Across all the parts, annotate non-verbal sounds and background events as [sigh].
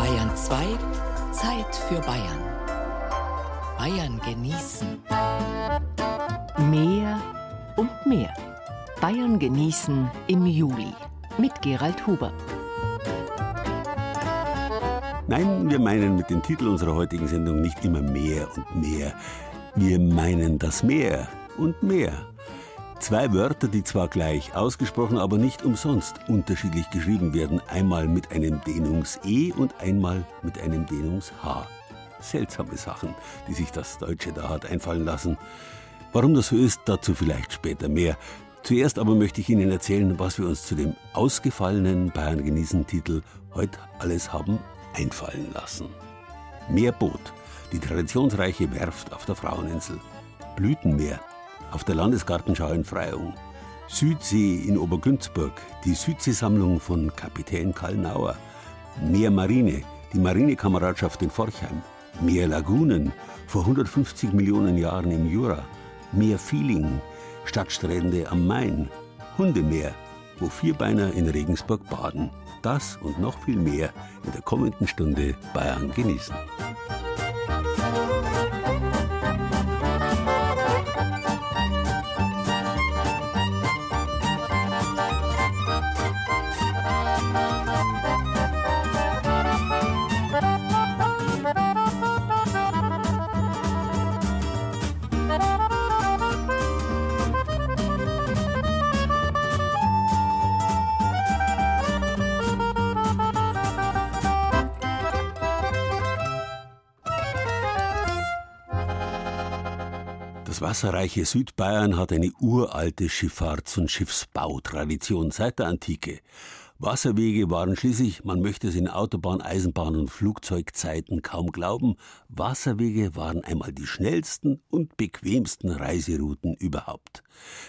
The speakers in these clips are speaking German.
Bayern 2, Zeit für Bayern. Bayern genießen. Mehr und mehr. Bayern genießen im Juli mit Gerald Huber. Nein, wir meinen mit dem Titel unserer heutigen Sendung nicht immer mehr und mehr. Wir meinen das Meer und mehr. Zwei Wörter, die zwar gleich ausgesprochen, aber nicht umsonst unterschiedlich geschrieben werden. Einmal mit einem Dehnungs-E und einmal mit einem Dehnungs-H. Seltsame Sachen, die sich das Deutsche da hat einfallen lassen. Warum das so ist, dazu vielleicht später mehr. Zuerst aber möchte ich Ihnen erzählen, was wir uns zu dem ausgefallenen Bayern genießen Titel heute alles haben einfallen lassen. Meerboot, die traditionsreiche Werft auf der Fraueninsel. Blütenmeer, auf der Landesgartenschau in Freyung. Südsee in Obergünzburg, die Südseesammlung von Kapitän Karl Nauer. Meermarine, die Marinekameradschaft in Forchheim. Meerlagunen, vor 150 Millionen Jahren im Jura. Meerfeeling, Stadtstrände am Main. Hundemeer, wo Vierbeiner in Regensburg baden. Das und noch viel mehr in der kommenden Stunde Bayern genießen. Das wasserreiche Südbayern hat eine uralte Schifffahrts- und Schiffsbautradition seit der Antike. Wasserwege waren schließlich, man möchte es in Autobahn, Eisenbahn und Flugzeugzeiten kaum glauben, Wasserwege waren einmal die schnellsten und bequemsten Reiserouten überhaupt.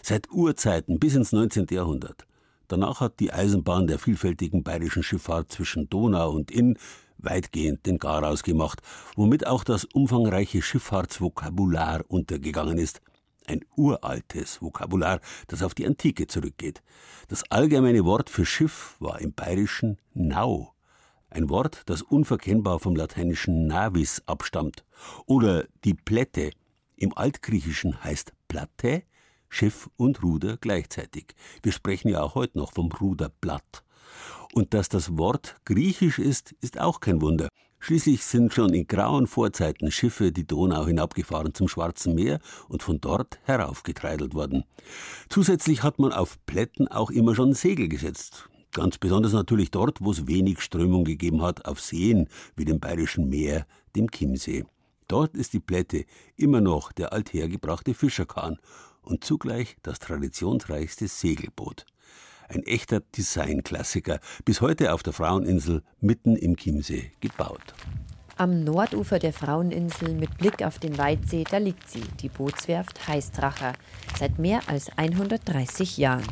Seit Urzeiten bis ins 19. Jahrhundert. Danach hat die Eisenbahn der vielfältigen bayerischen Schifffahrt zwischen Donau und Inn weitgehend den Garaus gemacht, womit auch das umfangreiche Schifffahrtsvokabular untergegangen ist. Ein uraltes Vokabular, das auf die Antike zurückgeht. Das allgemeine Wort für Schiff war im Bayerischen Nau. Ein Wort, das unverkennbar vom lateinischen navis abstammt. Oder die Plätte. Im Altgriechischen heißt Platte Schiff und Ruder gleichzeitig. Wir sprechen ja auch heute noch vom Ruderblatt. Und dass das Wort griechisch ist, ist auch kein Wunder. Schließlich sind schon in grauen Vorzeiten Schiffe die Donau hinabgefahren zum Schwarzen Meer und von dort heraufgetreidelt worden. Zusätzlich hat man auf Plätten auch immer schon Segel gesetzt. Ganz besonders natürlich dort, wo es wenig Strömung gegeben hat, auf Seen wie dem Bayerischen Meer, dem Chiemsee. Dort ist die Plätte immer noch der althergebrachte Fischerkahn und zugleich das traditionsreichste Segelboot. Ein echter Designklassiker, bis heute auf der Fraueninsel mitten im Chiemsee gebaut. Am Nordufer der Fraueninsel mit Blick auf den Weidsee, da liegt sie, die Bootswerft Heißdracher, seit mehr als 130 Jahren.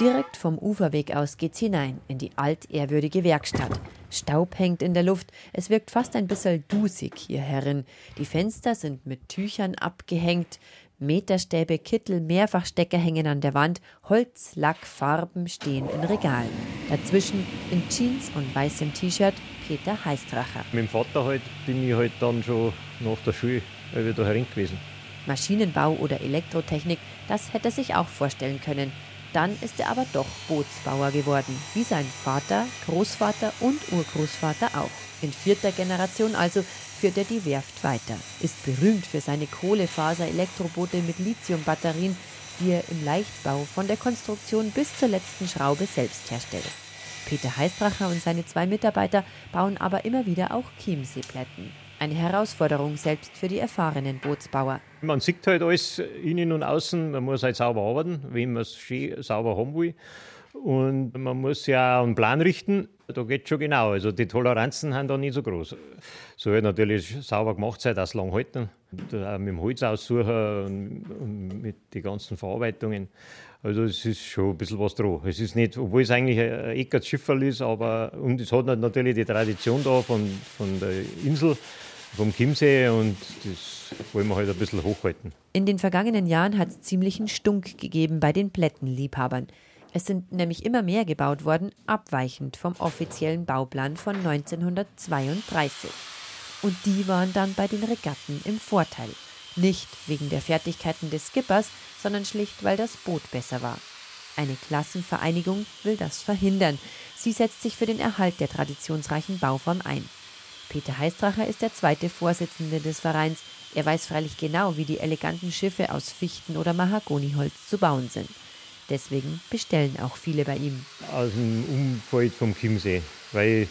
Direkt vom Uferweg aus geht's hinein in die altehrwürdige Werkstatt. Staub hängt in der Luft, es wirkt fast ein bisschen dusig hier herin. Die Fenster sind mit Tüchern abgehängt, Meterstäbe, Kittel, Mehrfachstecker hängen an der Wand, Holz, Lack, Farben stehen in Regalen. Dazwischen in Jeans und weißem T-Shirt Peter Heißdracher. Mit dem Vater halt bin ich halt dann schon nach der Schule wieder herin gewesen. Maschinenbau oder Elektrotechnik, das hätte er sich auch vorstellen können. Dann ist er aber doch Bootsbauer geworden, wie sein Vater, Großvater und Urgroßvater auch. In vierter Generation also führt er die Werft weiter, ist berühmt für seine Kohlefaser-Elektroboote mit Lithiumbatterien, die er im Leichtbau von der Konstruktion bis zur letzten Schraube selbst herstellt. Peter Heißbracher und seine zwei Mitarbeiter bauen aber immer wieder auch Chiemseeplätten. Eine Herausforderung selbst für die erfahrenen Bootsbauer. Man sieht halt alles innen und außen, man muss halt sauber arbeiten, wenn man es schön sauber haben will. Und man muss ja einen Plan richten. Da geht es schon genau. Also die Toleranzen sind da nicht so groß. Soll natürlich sauber gemacht sein, das lang halten. Und auch mit dem Holz aussuchen und mit den ganzen Verarbeitungen. Also es ist schon ein bisschen was dran. Es ist nicht, obwohl es eigentlich ein Eckert Schifferl ist, aber und es hat natürlich die Tradition da von, von der Insel vom Chiemsee und das wollen wir halt ein bisschen hochhalten. In den vergangenen Jahren hat es ziemlichen Stunk gegeben bei den Plättenliebhabern. Es sind nämlich immer mehr gebaut worden, abweichend vom offiziellen Bauplan von 1932. Und die waren dann bei den Regatten im Vorteil. Nicht wegen der Fertigkeiten des Skippers, sondern schlicht, weil das Boot besser war. Eine Klassenvereinigung will das verhindern. Sie setzt sich für den Erhalt der traditionsreichen Bauform ein. Peter Heistracher ist der zweite Vorsitzende des Vereins. Er weiß freilich genau, wie die eleganten Schiffe aus Fichten- oder Mahagoniholz zu bauen sind. Deswegen bestellen auch viele bei ihm. Aus dem Umfeld vom Chiemsee, weil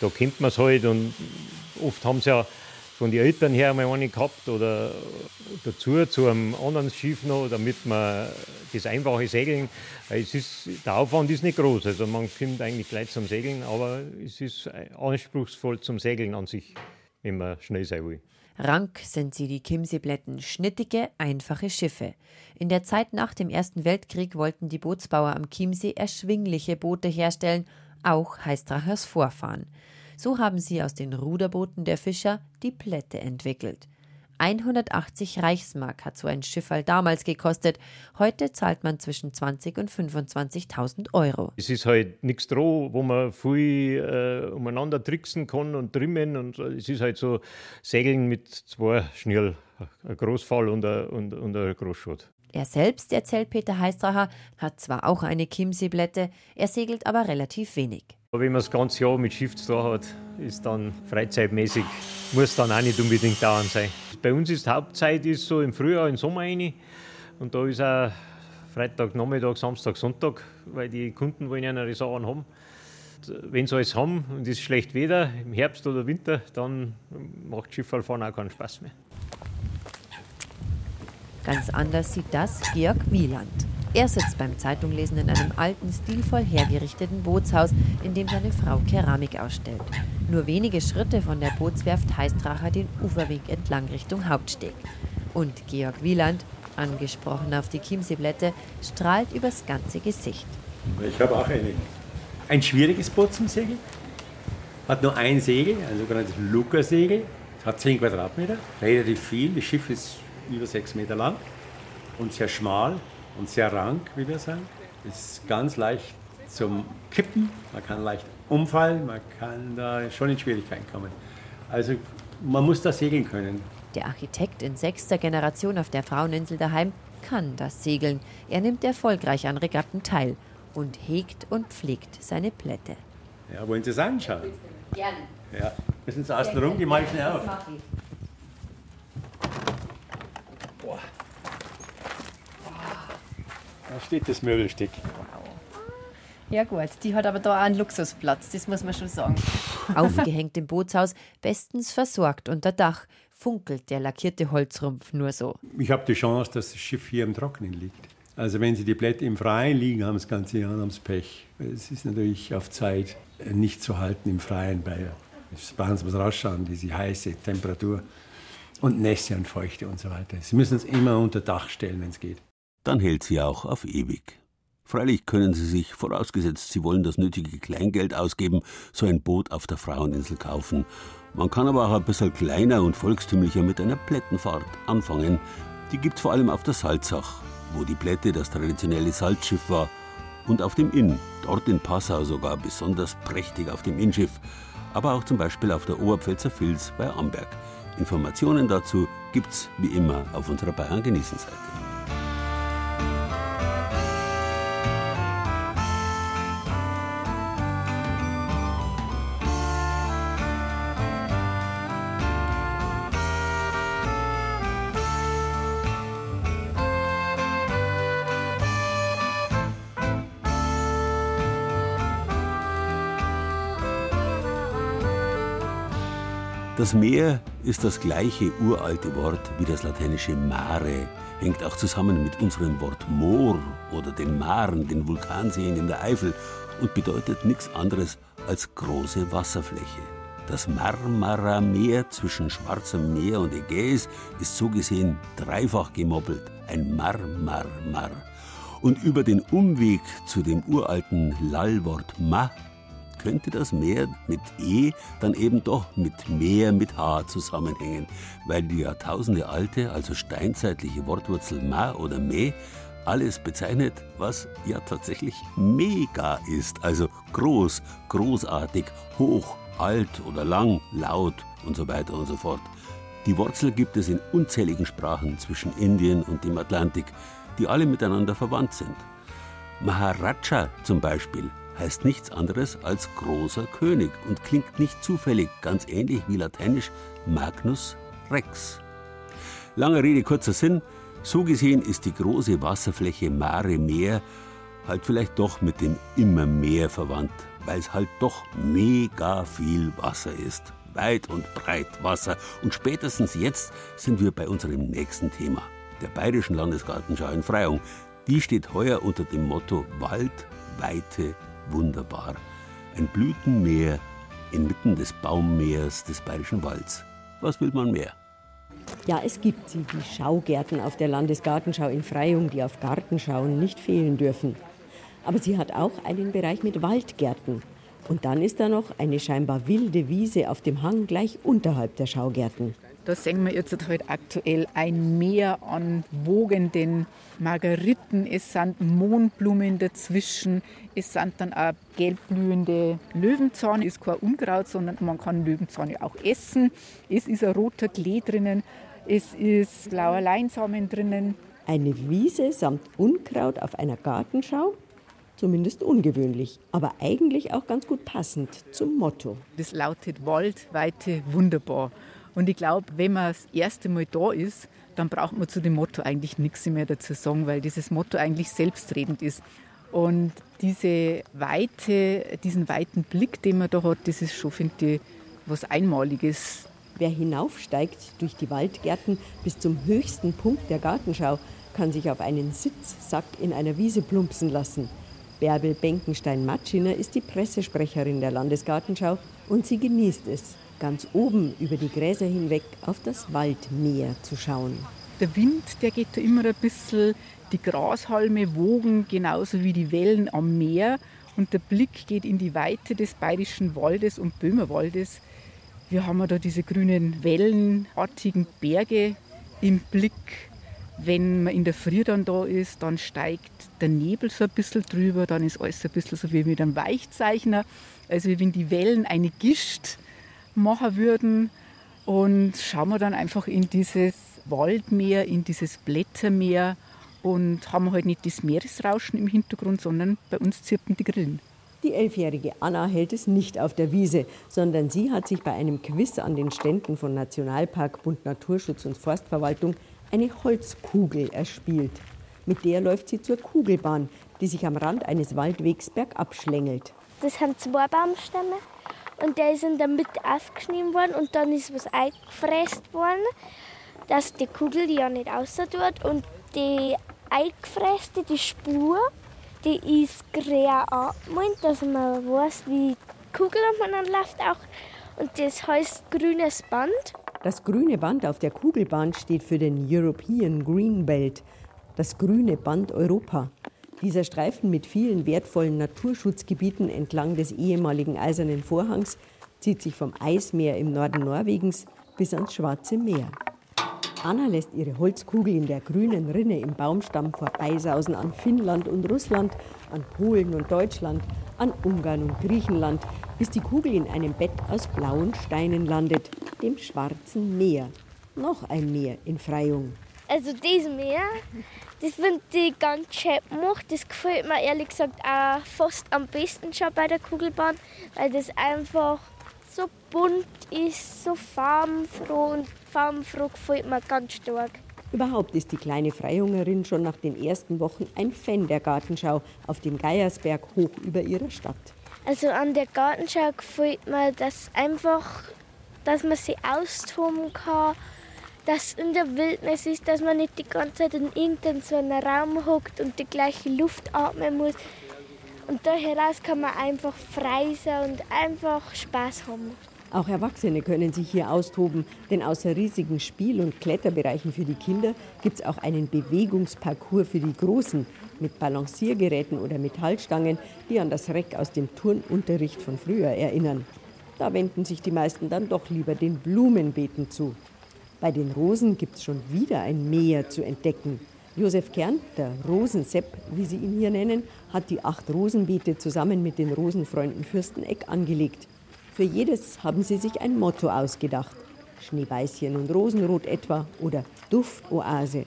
da kennt man es halt und oft haben sie ja von den Eltern her mal eine gehabt oder dazu zu einem anderen Schiff noch, damit man das einfache Segeln, es ist, der Aufwand ist nicht groß, also man kommt eigentlich gleich zum Segeln, aber es ist anspruchsvoll zum Segeln an sich, wenn man schnell sein will. Rank sind sie, die Chiemseeblätten, schnittige, einfache Schiffe. In der Zeit nach dem Ersten Weltkrieg wollten die Bootsbauer am Chiemsee erschwingliche Boote herstellen, auch Heistrachers Vorfahren. So haben sie aus den Ruderbooten der Fischer die Plätte entwickelt. 180 Reichsmark hat so ein Schifferl damals gekostet. Heute zahlt man zwischen 20 und 25.000 Euro. Es ist halt nichts dran, wo man viel äh, umeinander tricksen kann und trimmen. Und es ist halt so Segeln mit zwei Schnürl, ein Großfall und ein, und, und ein Großschot. Er selbst, erzählt Peter Heistracher, hat zwar auch eine Chiemseeblätte, er segelt aber relativ wenig. Wenn man das ganze Jahr mit Schiff zu tun hat, ist dann freizeitmäßig, muss dann auch nicht unbedingt dauernd sein. Bei uns ist Hauptzeit ist so im Frühjahr, im Sommer rein. Und da ist auch Freitag, Nachmittag, Samstag, Sonntag, weil die Kunden wollen ja ihre Sachen haben. Wenn sie alles haben und es ist schlecht Wetter, im Herbst oder Winter, dann macht Schifffahrfahren auch keinen Spaß mehr. Ganz anders sieht das Georg Wieland. Er sitzt beim Zeitunglesen in einem alten, stilvoll hergerichteten Bootshaus, in dem seine Frau Keramik ausstellt. Nur wenige Schritte von der Bootswerft Heistracher den Uferweg entlang Richtung Hauptsteg. Und Georg Wieland, angesprochen auf die Chiemseeblätte, strahlt übers ganze Gesicht. Ich habe auch eine, ein schwieriges Boot zum Segeln. Hat nur ein Segel, ein sogenanntes Luca-Segel. Hat 10 Quadratmeter, relativ viel. Das Schiff ist über sechs Meter lang und sehr schmal und sehr rank, wie wir sagen. Ist ganz leicht zum Kippen, man kann leicht umfallen, man kann da schon in Schwierigkeiten kommen. Also man muss da segeln können. Der Architekt in sechster Generation auf der Fraueninsel daheim kann das Segeln. Er nimmt erfolgreich an Regatten teil und hegt und pflegt seine Plätte. Ja, wollen Sie es anschauen? Gerne. Ja, müssen Sie außen rum, die mache ich schnell auf. Da steht das Möbelstück. Ja gut, die hat aber da auch einen Luxusplatz, das muss man schon sagen. [laughs] Aufgehängt im Bootshaus, bestens versorgt unter Dach, funkelt der lackierte Holzrumpf nur so. Ich habe die Chance, dass das Schiff hier im Trockenen liegt. Also wenn Sie die Blätter im Freien liegen, haben das ganze Jahr haben Sie Pech. Es ist natürlich auf Zeit nicht zu halten im Freien bei Spans muss rausschauen, diese heiße Temperatur und Nässe und Feuchte und so weiter. Sie müssen es immer unter Dach stellen, wenn es geht. Dann hält sie auch auf ewig. Freilich können Sie sich, vorausgesetzt Sie wollen das nötige Kleingeld ausgeben, so ein Boot auf der Fraueninsel kaufen. Man kann aber auch ein bisschen kleiner und volkstümlicher mit einer Plättenfahrt anfangen. Die gibt's vor allem auf der Salzach, wo die Plätte das traditionelle Salzschiff war, und auf dem Inn, dort in Passau sogar besonders prächtig auf dem Innschiff, aber auch zum Beispiel auf der Oberpfälzer Vils bei Amberg. Informationen dazu gibt's wie immer auf unserer Bayern genießen Seite. Das Meer ist das gleiche uralte Wort wie das lateinische mare, hängt auch zusammen mit unserem Wort Moor oder den Maren, den Vulkanseen in der Eifel und bedeutet nichts anderes als große Wasserfläche. Das Marmara-Meer zwischen Schwarzem Meer und Ägäis ist so gesehen dreifach gemoppelt, ein Mar-Mar-Mar. Und über den Umweg zu dem uralten Lallwort Ma könnte das Meer mit E dann eben doch mit Meer mit H zusammenhängen, weil die Jahrtausende alte, also steinzeitliche Wortwurzel Ma oder Me alles bezeichnet, was ja tatsächlich mega ist, also groß, großartig, hoch, alt oder lang, laut und so weiter und so fort. Die Wurzel gibt es in unzähligen Sprachen zwischen Indien und dem Atlantik, die alle miteinander verwandt sind. Maharaja zum Beispiel heißt nichts anderes als großer König und klingt nicht zufällig ganz ähnlich wie lateinisch Magnus Rex. Lange Rede, kurzer Sinn. So gesehen ist die große Wasserfläche Mare Meer halt vielleicht doch mit dem immer mehr verwandt, weil es halt doch mega viel Wasser ist. Weit und breit Wasser. Und spätestens jetzt sind wir bei unserem nächsten Thema, der Bayerischen Landesgartenschau in Freyung. Die steht heuer unter dem Motto Wald, Weite, wunderbar. Ein Blütenmeer inmitten des Baummeers des Bayerischen Walds. Was will man mehr? Ja, es gibt sie, die Schaugärten auf der Landesgartenschau in Freyung, die auf Gartenschauen nicht fehlen dürfen. Aber sie hat auch einen Bereich mit Waldgärten. Und dann ist da noch eine scheinbar wilde Wiese auf dem Hang gleich unterhalb der Schaugärten. Da sehen wir jetzt halt aktuell ein Meer an wogenden Margeriten. Es sind Mohnblumen dazwischen. Es sind dann auch gelbblühende Löwenzahn. Ist kein Unkraut, sondern man kann Löwenzahn auch essen. Es ist ein roter Klee drinnen. Es ist blauer Leinsamen drinnen. Eine Wiese samt Unkraut auf einer Gartenschau? Zumindest ungewöhnlich, aber eigentlich auch ganz gut passend zum Motto. Das lautet Wald, Weite, wunderbar. Und ich glaube, wenn man das erste Mal da ist, dann braucht man zu dem Motto eigentlich nichts mehr dazu sagen, weil dieses Motto eigentlich selbstredend ist. Und diese Weite, diesen weiten Blick, den man da hat, das ist schon, finde ich, was Einmaliges. Wer hinaufsteigt durch die Waldgärten bis zum höchsten Punkt der Gartenschau, kann sich auf einen Sitzsack in einer Wiese plumpsen lassen. Bärbel Benkenstein-Matschiner ist die Pressesprecherin der Landesgartenschau und sie genießt es, ganz oben über die Gräser hinweg auf das Waldmeer zu schauen. Der Wind, der geht da immer ein bisschen, die Grashalme wogen genauso wie die Wellen am Meer und der Blick geht in die Weite des bayerischen Waldes und Böhmerwaldes. Wir haben da diese grünen wellenartigen Berge im Blick. Wenn man in der Früh dann da ist, dann steigt der Nebel so ein bisschen drüber, dann ist alles ein bisschen so wie mit einem Weichzeichner. Also wenn die Wellen eine Gischt machen würden. Und schauen wir dann einfach in dieses Waldmeer, in dieses Blättermeer und haben halt nicht das Meeresrauschen im Hintergrund, sondern bei uns zirpen die Grillen. Die elfjährige Anna hält es nicht auf der Wiese, sondern sie hat sich bei einem Quiz an den Ständen von Nationalpark, Bund Naturschutz und Forstverwaltung eine Holzkugel erspielt. Mit der läuft sie zur Kugelbahn, die sich am Rand eines Waldwegs bergab schlängelt. Das sind zwei Baumstämme und der ist in der Mitte aufgeschnitten worden und dann ist was eingefräst worden, dass die Kugel ja nicht tut und die eingefräste, die Spur, die ist grä angemalt, dass man weiß, wie die Kugel umeinander läuft auch und das heißt grünes Band. Das grüne Band auf der Kugelbahn steht für den European Green Belt, das grüne Band Europa. Dieser Streifen mit vielen wertvollen Naturschutzgebieten entlang des ehemaligen Eisernen Vorhangs zieht sich vom Eismeer im Norden Norwegens bis ans Schwarze Meer. Anna lässt ihre Holzkugel in der grünen Rinne im Baumstamm vorbeisausen an Finnland und Russland, an Polen und Deutschland, an Ungarn und Griechenland, bis die Kugel in einem Bett aus blauen Steinen landet, dem Schwarzen Meer. Noch ein Meer in Freyung. Also dieses Meer, das finde ich ganz schön gemacht. Das gefällt mir ehrlich gesagt auch fast am besten schon bei der Kugelbahn, weil das einfach so bunt ist, so farbenfroh und farbenfroh gefällt mir ganz stark. Überhaupt ist die kleine Freihungerin schon nach den ersten Wochen ein Fan der Gartenschau auf dem Geiersberg hoch über ihrer Stadt. Also an der Gartenschau gefällt mir das einfach, dass man sie austoben kann dass in der Wildnis ist, dass man nicht die ganze Zeit in irgendeinem Raum hockt und die gleiche Luft atmen muss. Und da heraus kann man einfach frei sein und einfach Spaß haben. Auch Erwachsene können sich hier austoben, denn außer riesigen Spiel- und Kletterbereichen für die Kinder gibt es auch einen Bewegungsparcours für die Großen mit Balanciergeräten oder Metallstangen, die an das Reck aus dem Turnunterricht von früher erinnern. Da wenden sich die meisten dann doch lieber den Blumenbeeten zu. Bei den Rosen gibt es schon wieder ein Meer zu entdecken. Josef Kern, der Rosensepp, wie sie ihn hier nennen, hat die acht Rosenbeete zusammen mit den Rosenfreunden Fürsteneck angelegt. Für jedes haben sie sich ein Motto ausgedacht. Schneeweißchen und Rosenrot etwa oder Duftoase.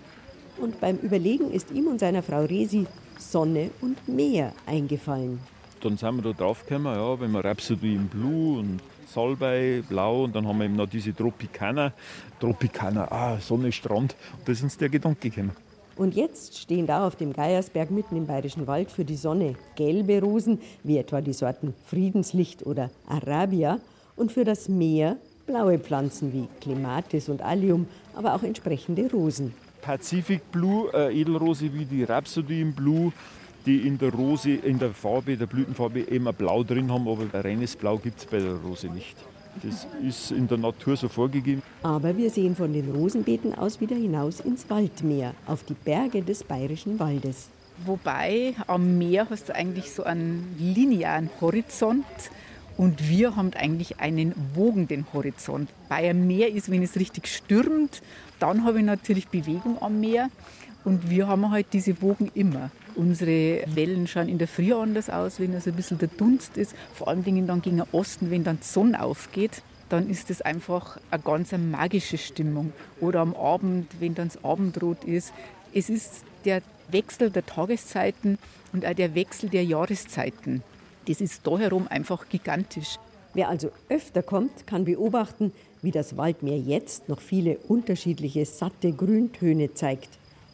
Und beim Überlegen ist ihm und seiner Frau Resi Sonne und Meer eingefallen. Dann sind wir da draufgekommen, ja, wenn wir Rhapsody in Blue und Salbei, Blau und dann haben wir eben noch diese Tropicana. Tropicana, ah, Sonne, Strand. Und da ist uns der Gedanke gekommen. Und jetzt stehen da auf dem Geiersberg mitten im Bayerischen Wald für die Sonne gelbe Rosen, wie etwa die Sorten Friedenslicht oder Arabia, und für das Meer blaue Pflanzen wie Clematis und Allium, aber auch entsprechende Rosen. Pacific Blue, äh, Edelrose wie die Rhapsody in Blue, die in der Rose, in der Farbe, der Blütenfarbe eben ein Blau drin haben, aber ein reines Blau gibt es bei der Rose nicht. Das ist in der Natur so vorgegeben. Aber wir sehen von den Rosenbeeten aus wieder hinaus ins Waldmeer, auf die Berge des bayerischen Waldes. Wobei am Meer hast du eigentlich so einen linearen Horizont und wir haben eigentlich einen wogenden Horizont. Bei einem Meer ist, wenn es richtig stürmt, dann habe ich natürlich Bewegung am Meer und wir haben halt diese Wogen immer. Unsere Wellen schauen in der Früh anders aus, wenn also ein bisschen der Dunst ist. Vor allen Dingen dann gegen den Osten, wenn dann die Sonne aufgeht, dann ist es einfach eine ganz magische Stimmung. Oder am Abend, wenn dann das Abendrot ist. Es ist der Wechsel der Tageszeiten und auch der Wechsel der Jahreszeiten. Das ist da herum einfach gigantisch. Wer also öfter kommt, kann beobachten, wie das Waldmeer jetzt noch viele unterschiedliche satte Grüntöne zeigt.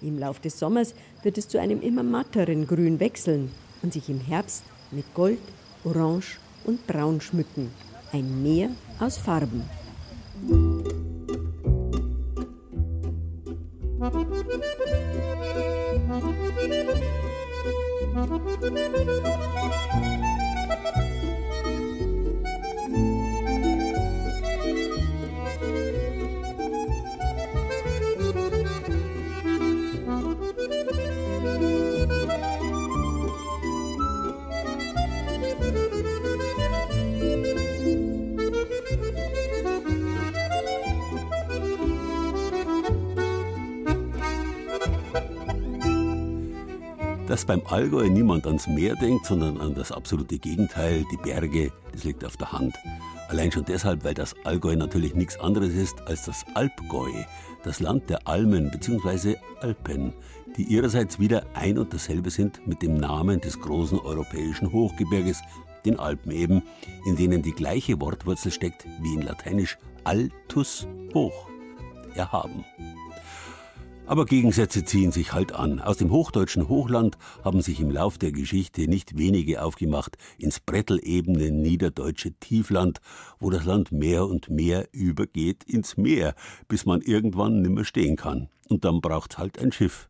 Im Lauf des Sommers wird es zu einem immer matteren Grün wechseln und sich im Herbst mit Gold, Orange und Braun schmücken. Ein Meer aus Farben. Dass beim Allgäu niemand ans Meer denkt, sondern an das absolute Gegenteil, die Berge, das liegt auf der Hand. Allein schon deshalb, weil das Allgäu natürlich nichts anderes ist als das Alpgäu, das Land der Almen bzw. Alpen, die ihrerseits wieder ein und dasselbe sind mit dem Namen des großen europäischen Hochgebirges, den Alpen eben, in denen die gleiche Wortwurzel steckt wie in Lateinisch altus hoch, erhaben. Aber Gegensätze ziehen sich halt an. Aus dem hochdeutschen Hochland haben sich im Lauf der Geschichte nicht wenige aufgemacht ins brettelebene niederdeutsche Tiefland, wo das Land mehr und mehr übergeht ins Meer, bis man irgendwann nimmer stehen kann. Und dann braucht's halt ein Schiff.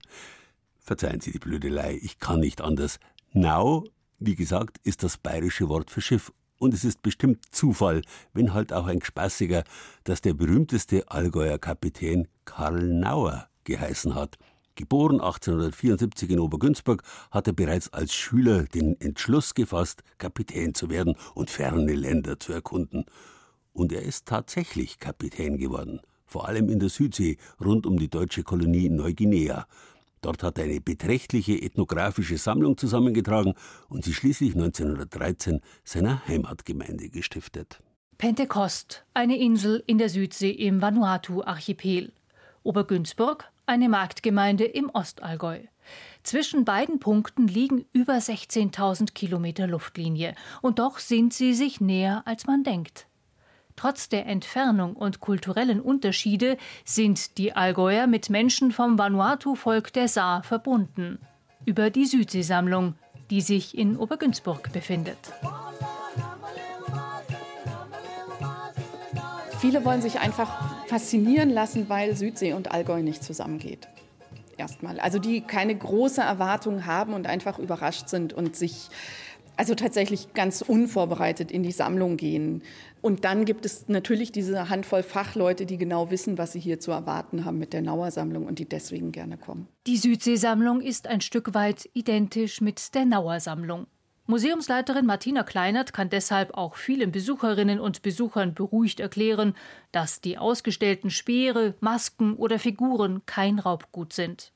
Verzeihen Sie die Blödelei, ich kann nicht anders. Nau, wie gesagt, ist das bayerische Wort für Schiff und es ist bestimmt Zufall, wenn halt auch ein Spaßiger, dass der berühmteste Allgäuer Kapitän Karl Nauer geheißen hat. Geboren 1874 in Obergünzburg, hat er bereits als Schüler den Entschluss gefasst, Kapitän zu werden und ferne Länder zu erkunden. Und er ist tatsächlich Kapitän geworden, vor allem in der Südsee rund um die deutsche Kolonie Neuguinea. Dort hat er eine beträchtliche ethnografische Sammlung zusammengetragen und sie schließlich 1913 seiner Heimatgemeinde gestiftet. Pentecost, eine Insel in der Südsee im Vanuatu-Archipel. Obergünzburg, eine Marktgemeinde im Ostallgäu. Zwischen beiden Punkten liegen über 16.000 Kilometer Luftlinie, und doch sind sie sich näher, als man denkt. Trotz der Entfernung und kulturellen Unterschiede sind die Allgäuer mit Menschen vom Vanuatu-Volk der Saar verbunden. Über die Südseesammlung, die sich in Obergünzburg befindet. Viele wollen sich einfach faszinieren lassen, weil Südsee und Allgäu nicht zusammengeht. Erstmal. Also die keine große Erwartung haben und einfach überrascht sind und sich also tatsächlich ganz unvorbereitet in die Sammlung gehen. Und dann gibt es natürlich diese Handvoll Fachleute, die genau wissen, was sie hier zu erwarten haben mit der Nauer Sammlung und die deswegen gerne kommen. Die Südseesammlung ist ein Stück weit identisch mit der Nauer Sammlung. Museumsleiterin Martina Kleinert kann deshalb auch vielen Besucherinnen und Besuchern beruhigt erklären, dass die ausgestellten Speere, Masken oder Figuren kein Raubgut sind.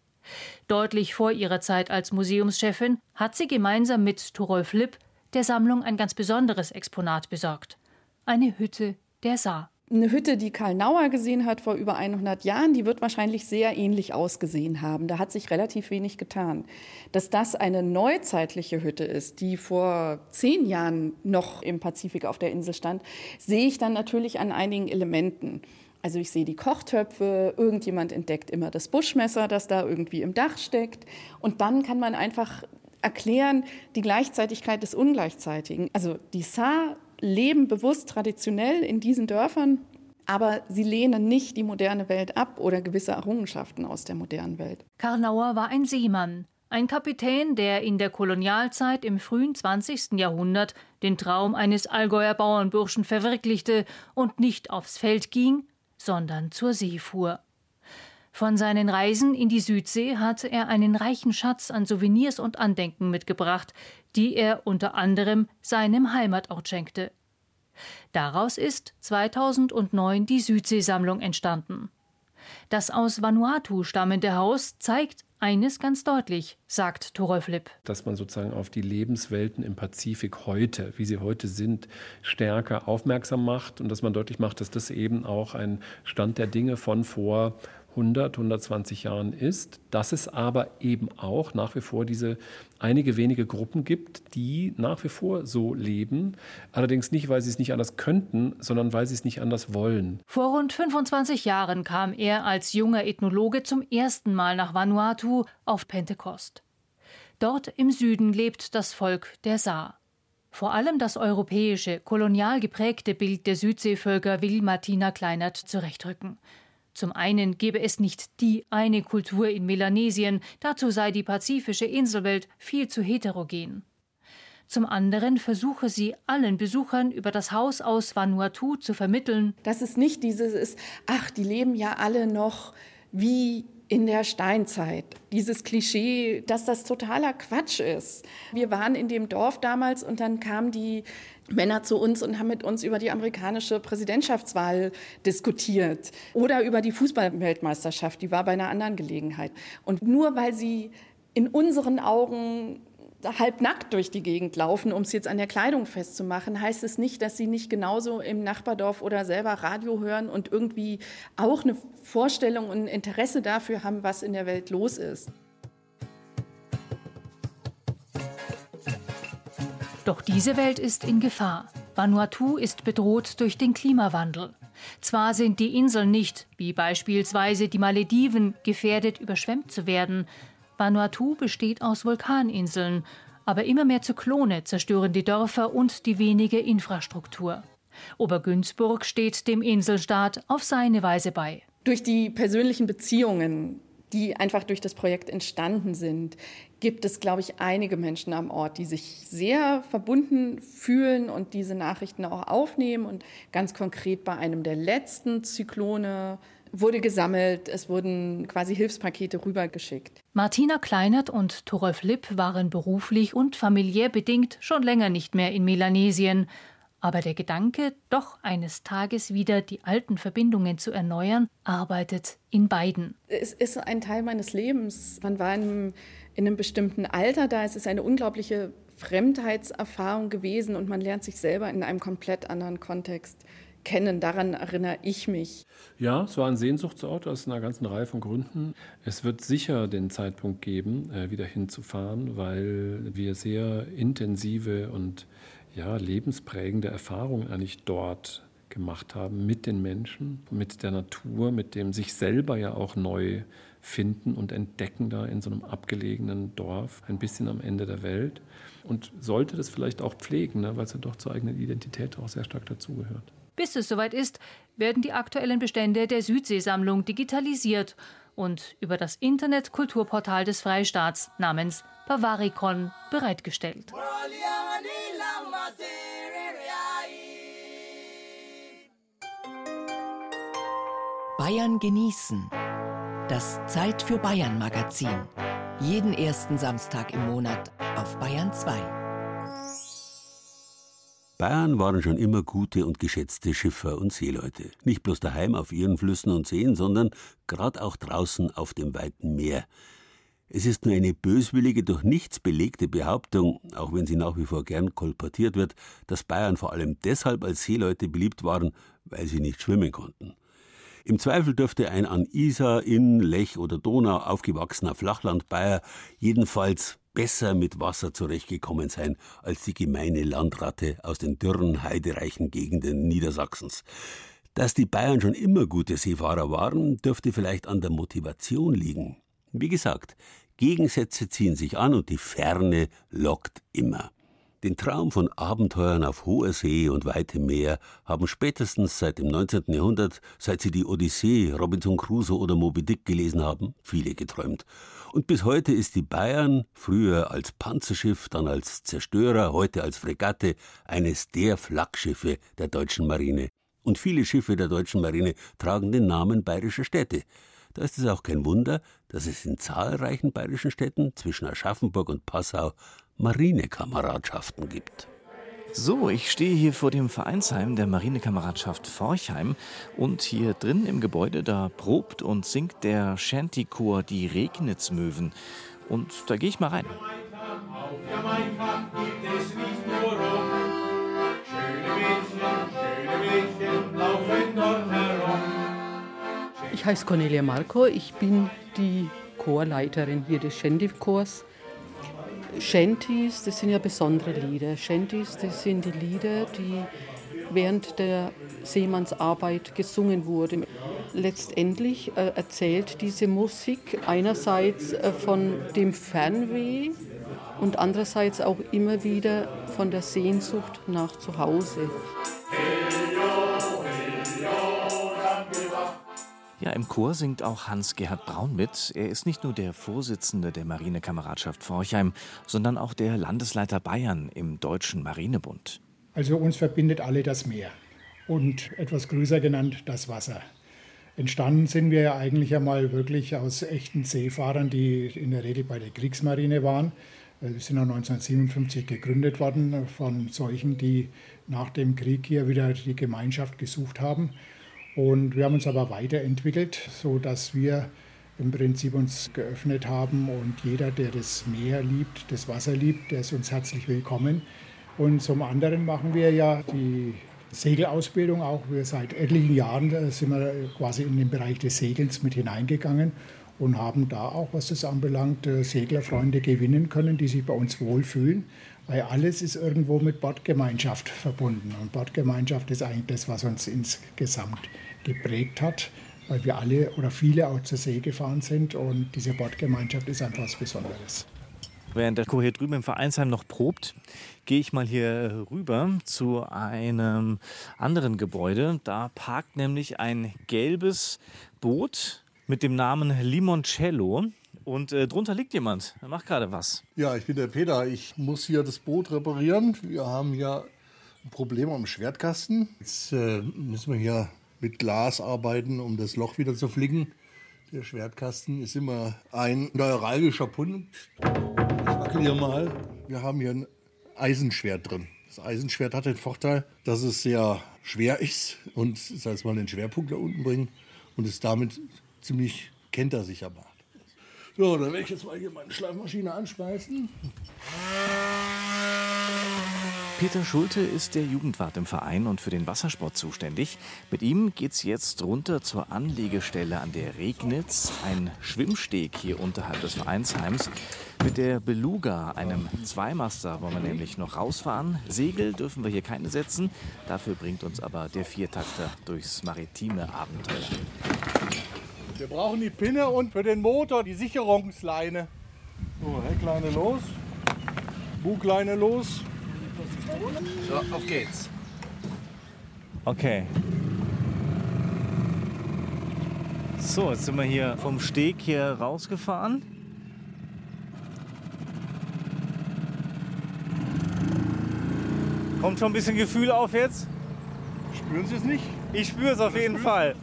Deutlich vor ihrer Zeit als Museumschefin hat sie gemeinsam mit Thorolf Lipp der Sammlung ein ganz besonderes Exponat besorgt. Eine Hütte der Saar. Eine Hütte, die Karl Nauer gesehen hat vor über 100 Jahren, die wird wahrscheinlich sehr ähnlich ausgesehen haben. Da hat sich relativ wenig getan. Dass das eine neuzeitliche Hütte ist, die vor zehn Jahren noch im Pazifik auf der Insel stand, sehe ich dann natürlich an einigen Elementen. Also ich sehe die Kochtöpfe, irgendjemand entdeckt immer das Buschmesser, das da irgendwie im Dach steckt. Und dann kann man einfach erklären die Gleichzeitigkeit des Ungleichzeitigen. Also die Saar leben bewusst traditionell in diesen Dörfern, aber sie lehnen nicht die moderne Welt ab oder gewisse Errungenschaften aus der modernen Welt. Karnauer war ein Seemann, ein Kapitän, der in der Kolonialzeit im frühen 20. Jahrhundert den Traum eines Allgäuer Bauernburschen verwirklichte und nicht aufs Feld ging, sondern zur See fuhr. Von seinen Reisen in die Südsee hatte er einen reichen Schatz an Souvenirs und Andenken mitgebracht, die er unter anderem seinem Heimatort schenkte. Daraus ist 2009 die Südseesammlung entstanden. Das aus Vanuatu stammende Haus zeigt eines ganz deutlich, sagt Thorolf Lipp. Dass man sozusagen auf die Lebenswelten im Pazifik heute, wie sie heute sind, stärker aufmerksam macht und dass man deutlich macht, dass das eben auch ein Stand der Dinge von vor 100, 120 Jahren ist, dass es aber eben auch nach wie vor diese einige wenige Gruppen gibt, die nach wie vor so leben. Allerdings nicht, weil sie es nicht anders könnten, sondern weil sie es nicht anders wollen. Vor rund 25 Jahren kam er als junger Ethnologe zum ersten Mal nach Vanuatu auf Pentecost. Dort im Süden lebt das Volk der Saar. Vor allem das europäische, kolonial geprägte Bild der Südseevölker will Martina Kleinert zurechtrücken. Zum einen gebe es nicht die eine Kultur in Melanesien, dazu sei die pazifische Inselwelt viel zu heterogen. Zum anderen versuche sie allen Besuchern über das Haus aus Vanuatu zu vermitteln, dass es nicht dieses ist, ach, die leben ja alle noch wie in der Steinzeit. Dieses Klischee, dass das totaler Quatsch ist. Wir waren in dem Dorf damals und dann kamen die Männer zu uns und haben mit uns über die amerikanische Präsidentschaftswahl diskutiert oder über die Fußballweltmeisterschaft, die war bei einer anderen Gelegenheit. Und nur weil sie in unseren Augen halbnackt durch die Gegend laufen, um es jetzt an der Kleidung festzumachen, heißt es nicht, dass sie nicht genauso im Nachbardorf oder selber Radio hören und irgendwie auch eine Vorstellung und ein Interesse dafür haben, was in der Welt los ist. Doch diese Welt ist in Gefahr. Vanuatu ist bedroht durch den Klimawandel. Zwar sind die Inseln nicht, wie beispielsweise die Malediven, gefährdet, überschwemmt zu werden. Vanuatu besteht aus Vulkaninseln, aber immer mehr Zyklone zerstören die Dörfer und die wenige Infrastruktur. Obergünzburg steht dem Inselstaat auf seine Weise bei. Durch die persönlichen Beziehungen die einfach durch das Projekt entstanden sind, gibt es, glaube ich, einige Menschen am Ort, die sich sehr verbunden fühlen und diese Nachrichten auch aufnehmen. Und ganz konkret bei einem der letzten Zyklone wurde gesammelt, es wurden quasi Hilfspakete rübergeschickt. Martina Kleinert und Thorolf Lipp waren beruflich und familiär bedingt schon länger nicht mehr in Melanesien. Aber der Gedanke, doch eines Tages wieder die alten Verbindungen zu erneuern, arbeitet in beiden. Es ist ein Teil meines Lebens. Man war in einem, in einem bestimmten Alter da. Es ist eine unglaubliche Fremdheitserfahrung gewesen und man lernt sich selber in einem komplett anderen Kontext kennen. Daran erinnere ich mich. Ja, es war ein Sehnsuchtsort aus einer ganzen Reihe von Gründen. Es wird sicher den Zeitpunkt geben, äh, wieder hinzufahren, weil wir sehr intensive und ja, lebensprägende Erfahrungen eigentlich dort gemacht haben mit den Menschen, mit der Natur, mit dem sich selber ja auch neu finden und entdecken da in so einem abgelegenen Dorf, ein bisschen am Ende der Welt. Und sollte das vielleicht auch pflegen, ne, weil es ja doch zur eigenen Identität auch sehr stark dazugehört. Bis es soweit ist, werden die aktuellen Bestände der Südseesammlung digitalisiert und über das Internet-Kulturportal des Freistaats namens Bavaricon bereitgestellt. Bayern genießen. Das Zeit für Bayern Magazin. Jeden ersten Samstag im Monat auf Bayern 2. Bayern waren schon immer gute und geschätzte Schiffer und Seeleute. Nicht bloß daheim auf ihren Flüssen und Seen, sondern gerade auch draußen auf dem weiten Meer. Es ist nur eine böswillige, durch nichts belegte Behauptung, auch wenn sie nach wie vor gern kolportiert wird, dass Bayern vor allem deshalb als Seeleute beliebt waren, weil sie nicht schwimmen konnten. Im Zweifel dürfte ein an Isar, Inn, Lech oder Donau aufgewachsener Flachlandbayer jedenfalls besser mit Wasser zurechtgekommen sein als die gemeine Landratte aus den dürren, heidereichen Gegenden Niedersachsens. Dass die Bayern schon immer gute Seefahrer waren, dürfte vielleicht an der Motivation liegen. Wie gesagt, Gegensätze ziehen sich an und die Ferne lockt immer. Den Traum von Abenteuern auf hoher See und weitem Meer haben spätestens seit dem 19. Jahrhundert, seit sie die Odyssee, Robinson Crusoe oder Moby Dick gelesen haben, viele geträumt. Und bis heute ist die Bayern, früher als Panzerschiff, dann als Zerstörer, heute als Fregatte, eines der Flaggschiffe der deutschen Marine. Und viele Schiffe der deutschen Marine tragen den Namen bayerischer Städte. Da ist es auch kein Wunder, dass es in zahlreichen bayerischen Städten zwischen Aschaffenburg und Passau Marinekameradschaften gibt. So, ich stehe hier vor dem Vereinsheim der Marinekameradschaft Forchheim und hier drin im Gebäude, da probt und singt der Shantychor die Regnitzmöwen. Und da gehe ich mal rein. Auf Jamaika gibt es nicht nur Rum. Schöne Mädchen, schöne Mädchen laufen dort herum. Ich heiße Cornelia Marco, ich bin die Chorleiterin hier des Shanty-Chors. Shanties, das sind ja besondere Lieder. Shanties, das sind die Lieder, die während der Seemannsarbeit gesungen wurden. Letztendlich äh, erzählt diese Musik einerseits äh, von dem Fernweh und andererseits auch immer wieder von der Sehnsucht nach Zuhause. Ja, im Chor singt auch Hans-Gerhard Braun mit. Er ist nicht nur der Vorsitzende der Marinekameradschaft Forchheim, sondern auch der Landesleiter Bayern im Deutschen Marinebund. Also uns verbindet alle das Meer und etwas größer genannt das Wasser. Entstanden sind wir ja eigentlich einmal wirklich aus echten Seefahrern, die in der Regel bei der Kriegsmarine waren. Wir sind ja 1957 gegründet worden von solchen, die nach dem Krieg hier wieder die Gemeinschaft gesucht haben und wir haben uns aber weiterentwickelt, so dass wir im Prinzip uns geöffnet haben und jeder, der das Meer liebt, das Wasser liebt, der ist uns herzlich willkommen. Und zum anderen machen wir ja die Segelausbildung auch. Wir seit etlichen Jahren äh, sind wir quasi in den Bereich des Segelns mit hineingegangen und haben da auch, was das anbelangt, äh, Seglerfreunde gewinnen können, die sich bei uns wohlfühlen, weil alles ist irgendwo mit Bordgemeinschaft verbunden. Und Bordgemeinschaft ist eigentlich das, was uns insgesamt geprägt hat, weil wir alle oder viele auch zur See gefahren sind und diese Bordgemeinschaft ist einfach was Besonderes. Während der Chor hier drüben im Vereinsheim noch probt, gehe ich mal hier rüber zu einem anderen Gebäude. Da parkt nämlich ein gelbes Boot mit dem Namen Limoncello. Und äh, drunter liegt jemand. Er macht gerade was. Ja, ich bin der Peter. Ich muss hier das Boot reparieren. Wir haben hier ein Problem am Schwertkasten. Jetzt äh, müssen wir hier mit Glas arbeiten, um das Loch wieder zu flicken. Der Schwertkasten ist immer ein neuralgischer Punkt. Ich wackel hier mal. Wir haben hier ein Eisenschwert drin. Das Eisenschwert hat den Vorteil, dass es sehr schwer ist und das heißt, man den Schwerpunkt da unten bringen und es damit ziemlich kentersicher macht. So, dann werde ich jetzt mal hier meine Schleifmaschine anschmeißen. Peter Schulte ist der Jugendwart im Verein und für den Wassersport zuständig. Mit ihm geht es jetzt runter zur Anlegestelle an der Regnitz, ein Schwimmsteg hier unterhalb des Vereinsheims. Mit der Beluga, einem Zweimaster, wollen wir nämlich noch rausfahren. Segel dürfen wir hier keine setzen. Dafür bringt uns aber der Viertakter durchs maritime Abenteuer. Wir brauchen die Pinne und für den Motor die Sicherungsleine. So, Heckleine los, Bugleine los. So, auf geht's. Okay. So, jetzt sind wir hier vom Steg hier rausgefahren. Kommt schon ein bisschen Gefühl auf jetzt? Spüren Sie es nicht? Ich spüre es auf jeden Fall.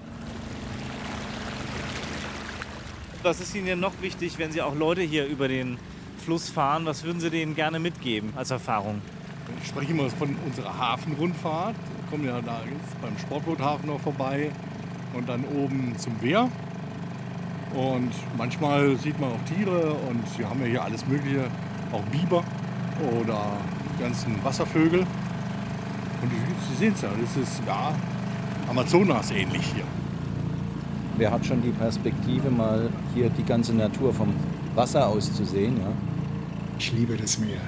Was ist Ihnen denn noch wichtig, wenn Sie auch Leute hier über den Fluss fahren? Was würden Sie denen gerne mitgeben als Erfahrung? Ich spreche immer von unserer Hafenrundfahrt. Wir kommen ja da jetzt beim Sportboothafen noch vorbei und dann oben zum Wehr. Und manchmal sieht man auch Tiere und wir haben ja hier alles Mögliche, auch Biber oder ganzen Wasservögel. Und Sie sehen es ja, das ist ja Amazonas ähnlich hier. Wer hat schon die Perspektive, mal hier die ganze Natur vom Wasser aus zu sehen? Ja? Ich liebe das Meer.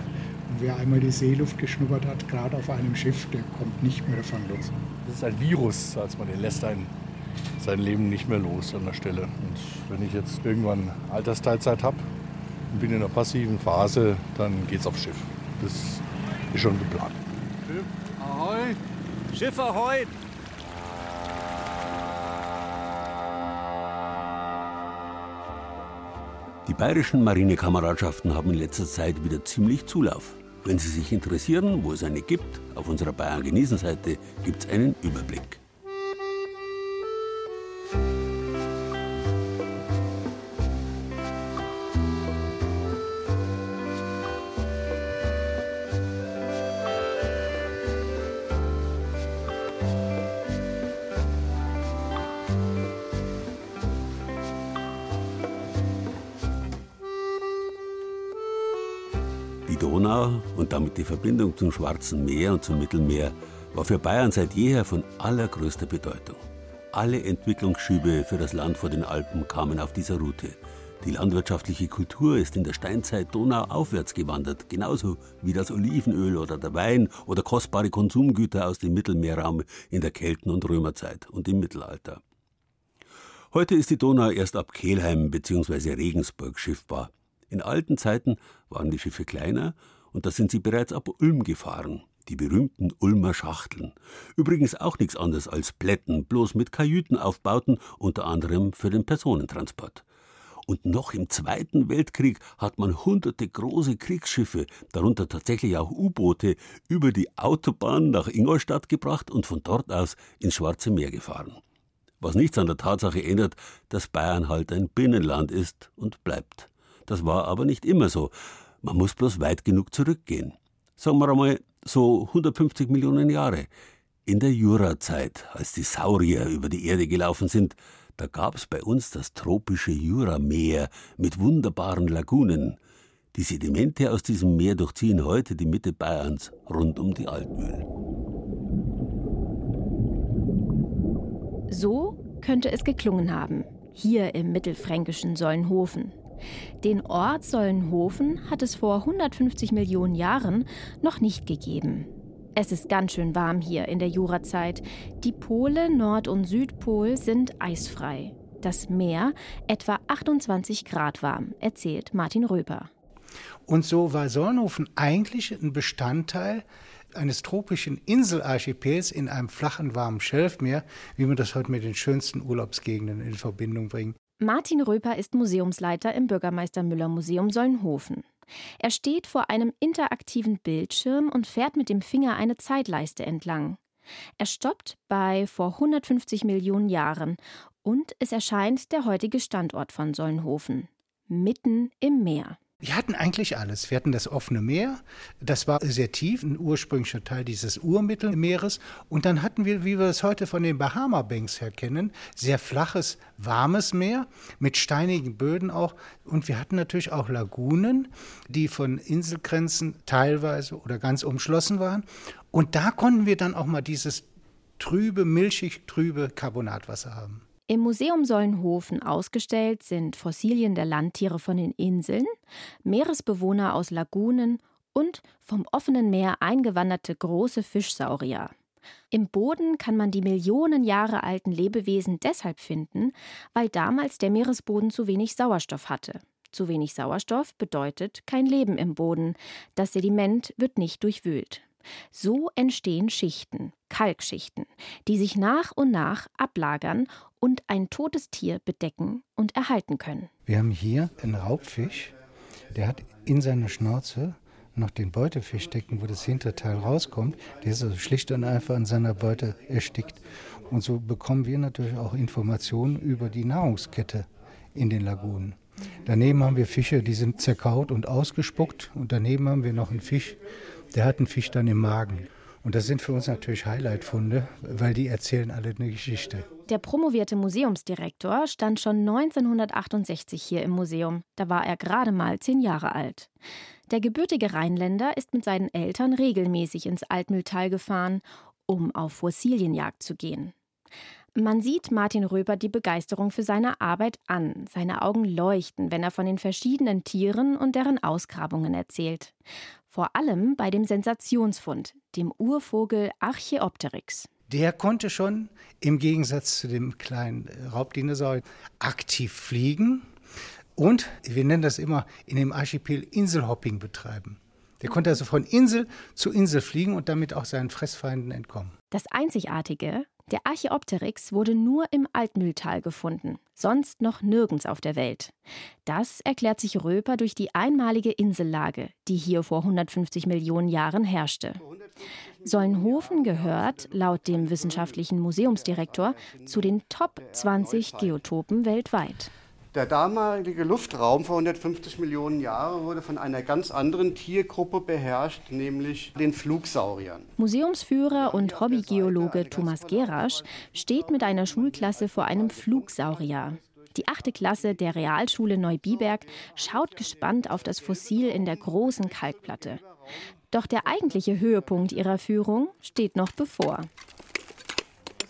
Wer einmal die Seeluft geschnuppert hat, gerade auf einem Schiff, der kommt nicht mehr davon los. Das ist ein Virus, als man den lässt einen sein Leben nicht mehr los an der Stelle. Und wenn ich jetzt irgendwann Altersteilzeit habe und bin in einer passiven Phase, dann geht's aufs Schiff. Das ist schon geplant. Schiff Ahoi! Schiff Ahoi! Die bayerischen Marinekameradschaften haben in letzter Zeit wieder ziemlich Zulauf. Wenn Sie sich interessieren, wo es eine gibt, auf unserer Bayern genießen Seite gibt es einen Überblick. Die Verbindung zum Schwarzen Meer und zum Mittelmeer war für Bayern seit jeher von allergrößter Bedeutung. Alle Entwicklungsschübe für das Land vor den Alpen kamen auf dieser Route. Die landwirtschaftliche Kultur ist in der Steinzeit Donau aufwärts gewandert, genauso wie das Olivenöl oder der Wein oder kostbare Konsumgüter aus dem Mittelmeerraum in der Kelten- und Römerzeit und im Mittelalter. Heute ist die Donau erst ab Kelheim bzw. Regensburg schiffbar. In alten Zeiten waren die Schiffe kleiner und da sind sie bereits ab Ulm gefahren. Die berühmten Ulmer Schachteln. Übrigens auch nichts anderes als Plätten, bloß mit Kajütenaufbauten, unter anderem für den Personentransport. Und noch im Zweiten Weltkrieg hat man hunderte große Kriegsschiffe, darunter tatsächlich auch U-Boote, über die Autobahn nach Ingolstadt gebracht und von dort aus ins Schwarze Meer gefahren. Was nichts an der Tatsache ändert, dass Bayern halt ein Binnenland ist und bleibt. Das war aber nicht immer so. Man muss bloß weit genug zurückgehen. Sagen wir einmal so 150 Millionen Jahre. In der Jurazeit, als die Saurier über die Erde gelaufen sind, da gab es bei uns das tropische Jurameer mit wunderbaren Lagunen. Die Sedimente aus diesem Meer durchziehen heute die Mitte Bayerns rund um die Altmühl. So könnte es geklungen haben, hier im mittelfränkischen Sollenhofen. Den Ort Sollenhofen hat es vor 150 Millionen Jahren noch nicht gegeben. Es ist ganz schön warm hier in der Jurazeit. Die Pole Nord- und Südpol sind eisfrei. Das Meer etwa 28 Grad warm, erzählt Martin Röper. Und so war Sollenhofen eigentlich ein Bestandteil eines tropischen Inselarchipels in einem flachen, warmen Schelfmeer, wie man das heute mit den schönsten Urlaubsgegenden in Verbindung bringt. Martin Röper ist Museumsleiter im Bürgermeister Müller Museum Sollenhofen. Er steht vor einem interaktiven Bildschirm und fährt mit dem Finger eine Zeitleiste entlang. Er stoppt bei vor 150 Millionen Jahren und es erscheint der heutige Standort von Sollenhofen, mitten im Meer. Wir hatten eigentlich alles. Wir hatten das offene Meer, das war sehr tief, ein ursprünglicher Teil dieses Urmittelmeeres. Und dann hatten wir, wie wir es heute von den Bahama Banks her kennen, sehr flaches, warmes Meer mit steinigen Böden auch. Und wir hatten natürlich auch Lagunen, die von Inselgrenzen teilweise oder ganz umschlossen waren. Und da konnten wir dann auch mal dieses trübe, milchig trübe Carbonatwasser haben. Im Museum Sollenhofen ausgestellt sind Fossilien der Landtiere von den Inseln, Meeresbewohner aus Lagunen und vom offenen Meer eingewanderte große Fischsaurier. Im Boden kann man die Millionen Jahre alten Lebewesen deshalb finden, weil damals der Meeresboden zu wenig Sauerstoff hatte. Zu wenig Sauerstoff bedeutet kein Leben im Boden. Das Sediment wird nicht durchwühlt. So entstehen Schichten, Kalkschichten, die sich nach und nach ablagern und ein totes Tier bedecken und erhalten können. Wir haben hier einen Raubfisch, der hat in seiner Schnauze noch den Beutefisch stecken, wo das Hinterteil rauskommt. Der ist also schlicht und einfach an seiner Beute erstickt. Und so bekommen wir natürlich auch Informationen über die Nahrungskette in den Lagunen. Daneben haben wir Fische, die sind zerkaut und ausgespuckt. Und daneben haben wir noch einen Fisch, der hat einen Fisch dann im Magen. Und das sind für uns natürlich Highlight-Funde, weil die erzählen alle eine Geschichte. Der promovierte Museumsdirektor stand schon 1968 hier im Museum. Da war er gerade mal zehn Jahre alt. Der gebürtige Rheinländer ist mit seinen Eltern regelmäßig ins Altmühltal gefahren, um auf Fossilienjagd zu gehen. Man sieht Martin Röber die Begeisterung für seine Arbeit an. Seine Augen leuchten, wenn er von den verschiedenen Tieren und deren Ausgrabungen erzählt. Vor allem bei dem Sensationsfund, dem Urvogel Archaeopteryx. Der konnte schon im Gegensatz zu dem kleinen Raubdinosaurier aktiv fliegen und, wir nennen das immer, in dem Archipel Inselhopping betreiben. Der konnte also von Insel zu Insel fliegen und damit auch seinen Fressfeinden entkommen. Das Einzigartige, der Archaeopteryx wurde nur im Altmühltal gefunden, sonst noch nirgends auf der Welt. Das erklärt sich Röper durch die einmalige Insellage, die hier vor 150 Millionen Jahren herrschte. Sollenhofen gehört, laut dem wissenschaftlichen Museumsdirektor, zu den Top 20 Geotopen weltweit. Der damalige Luftraum vor 150 Millionen Jahren wurde von einer ganz anderen Tiergruppe beherrscht, nämlich den Flugsauriern. Museumsführer und Hobbygeologe Thomas Gerasch steht mit einer Schulklasse vor einem Flugsaurier. Die achte Klasse der Realschule Neubiberg schaut gespannt auf das Fossil in der großen Kalkplatte. Doch der eigentliche Höhepunkt ihrer Führung steht noch bevor.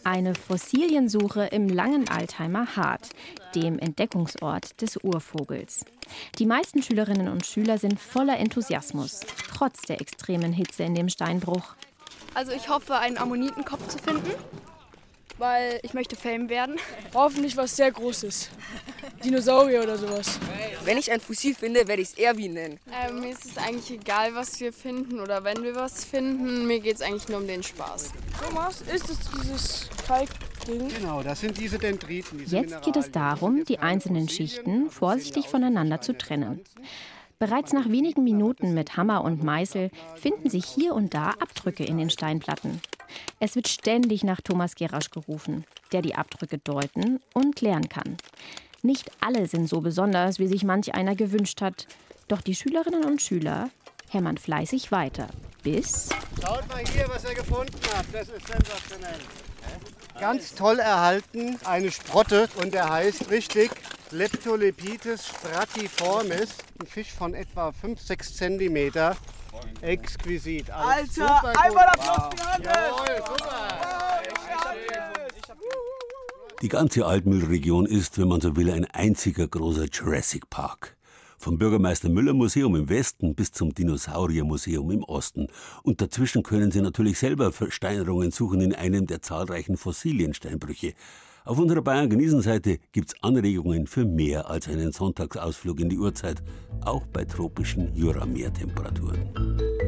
Eine Fossiliensuche im langen Altheimer Hart, dem Entdeckungsort des Urvogels. Die meisten Schülerinnen und Schüler sind voller Enthusiasmus, trotz der extremen Hitze in dem Steinbruch. Also ich hoffe, einen Ammonitenkopf zu finden, weil ich möchte Fame werden. Hoffentlich was sehr Großes. Dinosaurier oder sowas. Wenn ich ein Fossil finde, werde ich es Erwin nennen. Ähm, mir ist es eigentlich egal, was wir finden oder wenn wir was finden. Mir geht es eigentlich nur um den Spaß. Thomas, ist es dieses Kalkding? Genau, das sind diese Dendriten. Diese Jetzt geht es darum, die einzelnen Schichten vorsichtig voneinander zu trennen. Bereits nach wenigen Minuten mit Hammer und Meißel finden sich hier und da Abdrücke in den Steinplatten. Es wird ständig nach Thomas Gerasch gerufen, der die Abdrücke deuten und klären kann. Nicht alle sind so besonders, wie sich manch einer gewünscht hat. Doch die Schülerinnen und Schüler hämmern fleißig weiter. Bis. Schaut mal hier, was er gefunden hat. Das ist sensationell. Ganz toll erhalten, eine Sprotte und der heißt richtig Leptolepites stratiformis. Ein Fisch von etwa 5-6 cm. Exquisit. Also Alter, einmal. Applaus für Hannes! Jawohl, super. Die ganze Altmühlregion ist, wenn man so will, ein einziger großer Jurassic Park. Vom Bürgermeister Müller Museum im Westen bis zum Dinosauriermuseum im Osten. Und dazwischen können Sie natürlich selber Versteinerungen suchen in einem der zahlreichen Fossiliensteinbrüche. Auf unserer Bayern genießen Seite gibt's Anregungen für mehr als einen Sonntagsausflug in die Uhrzeit, auch bei tropischen Jurameertemperaturen.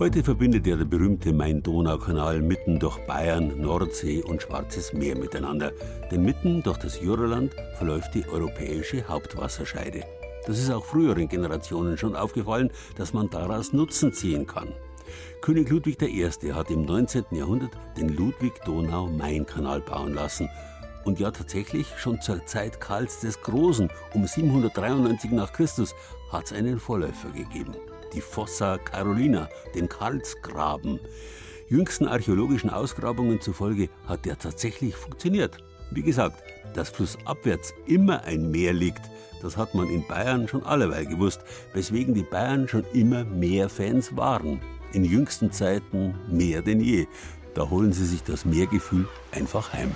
Heute verbindet ja der berühmte Main-Donau-Kanal mitten durch Bayern, Nordsee und Schwarzes Meer miteinander. Denn mitten durch das Juraland verläuft die europäische Hauptwasserscheide. Das ist auch früheren Generationen schon aufgefallen, dass man daraus Nutzen ziehen kann. König Ludwig I. hat im 19. Jahrhundert den Ludwig-Donau-Main-Kanal bauen lassen. Und ja, tatsächlich, schon zur Zeit Karls des Großen, um 793 nach Christus, hat es einen Vorläufer gegeben die Fossa Carolina, den Karlsgraben. Jüngsten archäologischen Ausgrabungen zufolge hat der tatsächlich funktioniert. Wie gesagt, dass flussabwärts immer ein Meer liegt, das hat man in Bayern schon alleweil gewusst, weswegen die Bayern schon immer mehr Fans waren. In jüngsten Zeiten mehr denn je. Da holen sie sich das Meergefühl einfach heim.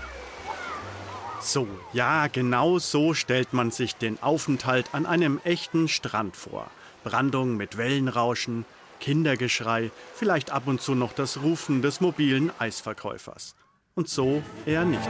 So, ja, genau so stellt man sich den Aufenthalt an einem echten Strand vor. Brandung mit Wellenrauschen, Kindergeschrei, vielleicht ab und zu noch das Rufen des mobilen Eisverkäufers. Und so eher nicht.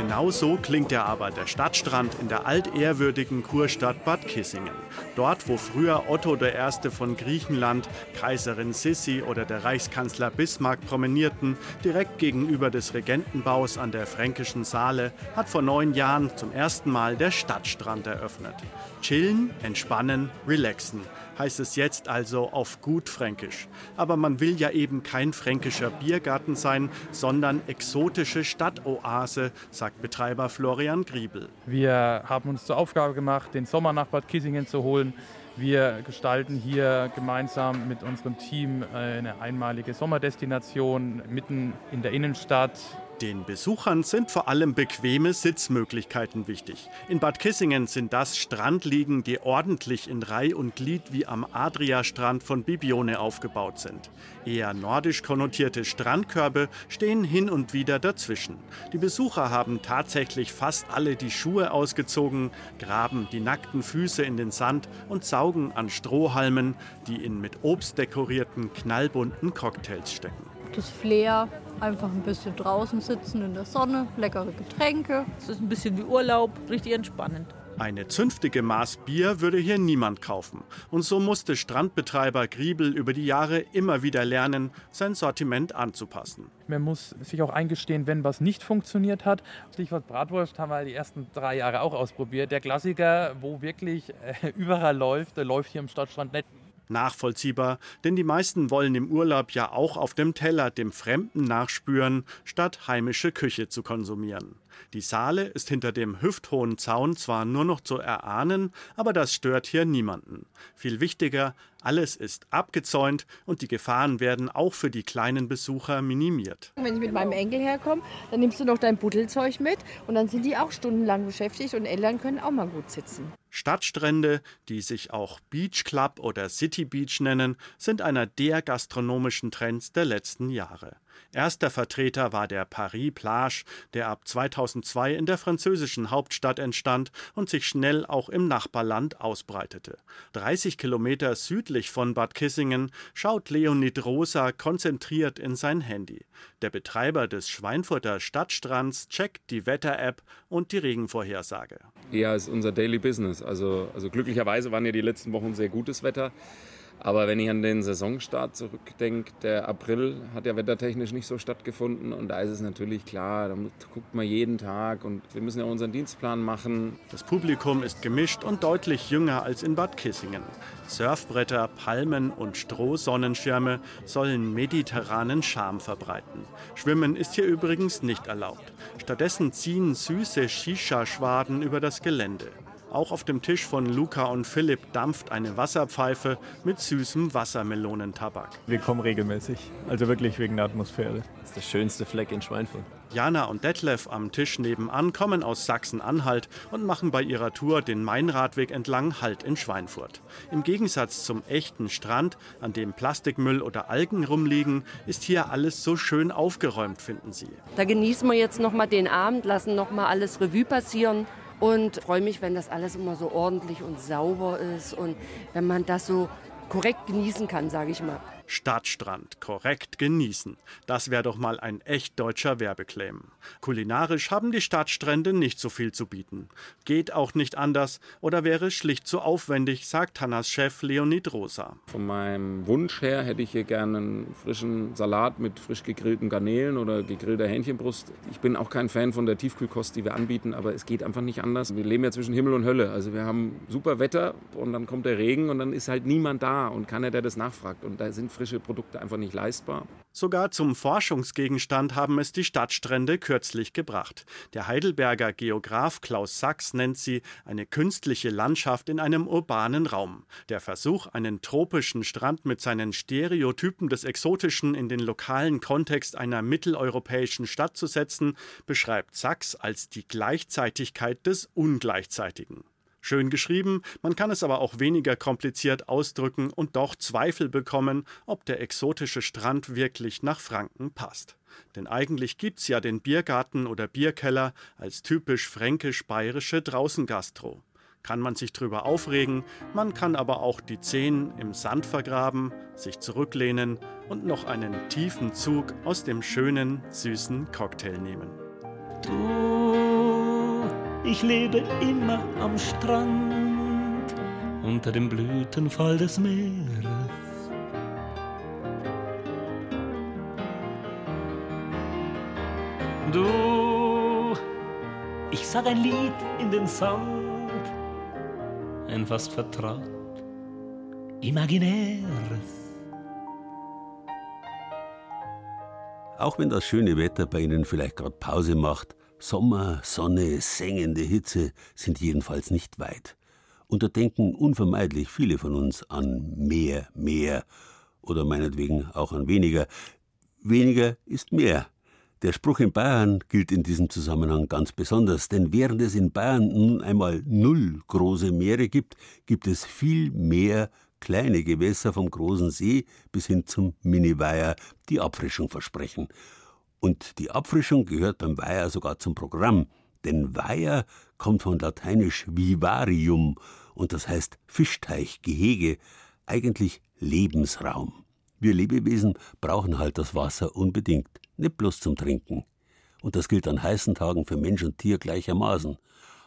Genauso klingt ja aber der Stadtstrand in der altehrwürdigen Kurstadt Bad Kissingen. Dort, wo früher Otto I. von Griechenland, Kaiserin Sissi oder der Reichskanzler Bismarck promenierten, direkt gegenüber des Regentenbaus an der Fränkischen Saale, hat vor neun Jahren zum ersten Mal der Stadtstrand eröffnet. Chillen, entspannen, relaxen heißt es jetzt also auf gut Fränkisch. Aber man will ja eben kein fränkischer Biergarten sein, sondern exotische Stadtoase, sagt Betreiber Florian Griebel. Wir haben uns zur Aufgabe gemacht, den Sommer nach Bad Kissingen zu holen. Wir gestalten hier gemeinsam mit unserem Team eine einmalige Sommerdestination mitten in der Innenstadt den Besuchern sind vor allem bequeme Sitzmöglichkeiten wichtig. In Bad Kissingen sind das Strandliegen, die ordentlich in Reih und Glied wie am Adria-Strand von Bibione aufgebaut sind. Eher nordisch konnotierte Strandkörbe stehen hin und wieder dazwischen. Die Besucher haben tatsächlich fast alle die Schuhe ausgezogen, graben die nackten Füße in den Sand und saugen an Strohhalmen, die in mit Obst dekorierten knallbunten Cocktails stecken das Flair, einfach ein bisschen draußen sitzen in der Sonne, leckere Getränke. Es ist ein bisschen wie Urlaub, richtig entspannend. Eine zünftige Maß Bier würde hier niemand kaufen. Und so musste Strandbetreiber Griebel über die Jahre immer wieder lernen, sein Sortiment anzupassen. Man muss sich auch eingestehen, wenn was nicht funktioniert hat. Stichwort Bratwurst haben wir die ersten drei Jahre auch ausprobiert. Der Klassiker, wo wirklich äh, überall läuft, der läuft hier im Stadtstrand nicht nachvollziehbar, denn die meisten wollen im Urlaub ja auch auf dem Teller dem Fremden nachspüren, statt heimische Küche zu konsumieren. Die Saale ist hinter dem hüfthohen Zaun zwar nur noch zu erahnen, aber das stört hier niemanden. Viel wichtiger, alles ist abgezäunt und die Gefahren werden auch für die kleinen Besucher minimiert. Wenn ich mit meinem Enkel herkomme, dann nimmst du noch dein Buddelzeug mit und dann sind die auch stundenlang beschäftigt und Eltern können auch mal gut sitzen. Stadtstrände, die sich auch Beach Club oder City Beach nennen, sind einer der gastronomischen Trends der letzten Jahre. Erster Vertreter war der Paris Plage, der ab 2002 in der französischen Hauptstadt entstand und sich schnell auch im Nachbarland ausbreitete. 30 Kilometer südlich von Bad Kissingen schaut Leonid Rosa konzentriert in sein Handy. Der Betreiber des Schweinfurter Stadtstrands checkt die Wetter-App und die Regenvorhersage. Ja, ist unser Daily Business. Also, also glücklicherweise waren ja die letzten Wochen sehr gutes Wetter. Aber wenn ich an den Saisonstart zurückdenke, der April hat ja wettertechnisch nicht so stattgefunden und da ist es natürlich klar, da guckt man jeden Tag und wir müssen ja unseren Dienstplan machen. Das Publikum ist gemischt und deutlich jünger als in Bad Kissingen. Surfbretter, Palmen und Strohsonnenschirme sollen mediterranen Charme verbreiten. Schwimmen ist hier übrigens nicht erlaubt. Stattdessen ziehen süße Shisha-Schwaden über das Gelände. Auch auf dem Tisch von Luca und Philipp dampft eine Wasserpfeife mit süßem Wassermelonentabak. Wir kommen regelmäßig, also wirklich wegen der Atmosphäre. Das ist der schönste Fleck in Schweinfurt. Jana und Detlef am Tisch nebenan kommen aus Sachsen-Anhalt und machen bei ihrer Tour den Mainradweg entlang Halt in Schweinfurt. Im Gegensatz zum echten Strand, an dem Plastikmüll oder Algen rumliegen, ist hier alles so schön aufgeräumt, finden sie. Da genießen wir jetzt noch mal den Abend, lassen noch mal alles Revue passieren und freue mich, wenn das alles immer so ordentlich und sauber ist und wenn man das so korrekt genießen kann, sage ich mal. Stadtstrand korrekt genießen. Das wäre doch mal ein echt deutscher Werbeclaim. Kulinarisch haben die Stadtstrände nicht so viel zu bieten. Geht auch nicht anders oder wäre schlicht zu aufwendig, sagt Hannas Chef Leonid Rosa. Von meinem Wunsch her hätte ich hier gerne einen frischen Salat mit frisch gegrillten Garnelen oder gegrillter Hähnchenbrust. Ich bin auch kein Fan von der Tiefkühlkost, die wir anbieten, aber es geht einfach nicht anders. Wir leben ja zwischen Himmel und Hölle. Also wir haben super Wetter und dann kommt der Regen und dann ist halt niemand da und keiner, der das nachfragt. Und da sind frische Produkte einfach nicht leistbar. Sogar zum Forschungsgegenstand haben es die Stadtstrände kürzlich gebracht. Der Heidelberger Geograf Klaus Sachs nennt sie eine künstliche Landschaft in einem urbanen Raum. Der Versuch, einen tropischen Strand mit seinen Stereotypen des Exotischen in den lokalen Kontext einer mitteleuropäischen Stadt zu setzen, beschreibt Sachs als die Gleichzeitigkeit des Ungleichzeitigen. Schön geschrieben, man kann es aber auch weniger kompliziert ausdrücken und doch Zweifel bekommen, ob der exotische Strand wirklich nach Franken passt. Denn eigentlich gibt's ja den Biergarten oder Bierkeller als typisch fränkisch-bayerische Draußengastro. Kann man sich drüber aufregen, man kann aber auch die Zehen im Sand vergraben, sich zurücklehnen und noch einen tiefen Zug aus dem schönen, süßen Cocktail nehmen. Du Ich lebe immer am Strand unter dem Blütenfall des Meeres. Du, ich sag ein Lied in den Sand, ein fast vertraut, imaginäres. Auch wenn das schöne Wetter bei Ihnen vielleicht gerade Pause macht, Sommer, Sonne, sengende Hitze sind jedenfalls nicht weit. Und da denken unvermeidlich viele von uns an mehr, mehr oder meinetwegen auch an weniger. Weniger ist mehr. Der Spruch in Bayern gilt in diesem Zusammenhang ganz besonders, denn während es in Bayern nun einmal null große Meere gibt, gibt es viel mehr kleine Gewässer vom großen See bis hin zum Mini-Weiher, die Abfrischung versprechen. Und die Abfrischung gehört beim Weiher sogar zum Programm, denn Weiher kommt von lateinisch vivarium und das heißt Fischteich, Gehege, eigentlich Lebensraum. Wir Lebewesen brauchen halt das Wasser unbedingt, nicht bloß zum Trinken. Und das gilt an heißen Tagen für Mensch und Tier gleichermaßen.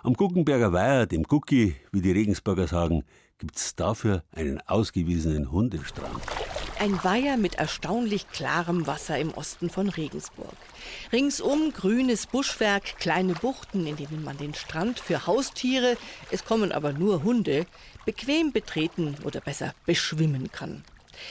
Am Guckenberger Weiher, dem Gucki, wie die Regensburger sagen, gibt's dafür einen ausgewiesenen Hundestrand. Ein Weiher mit erstaunlich klarem Wasser im Osten von Regensburg. Ringsum grünes Buschwerk, kleine Buchten, in denen man den Strand für Haustiere, es kommen aber nur Hunde, bequem betreten oder besser beschwimmen kann.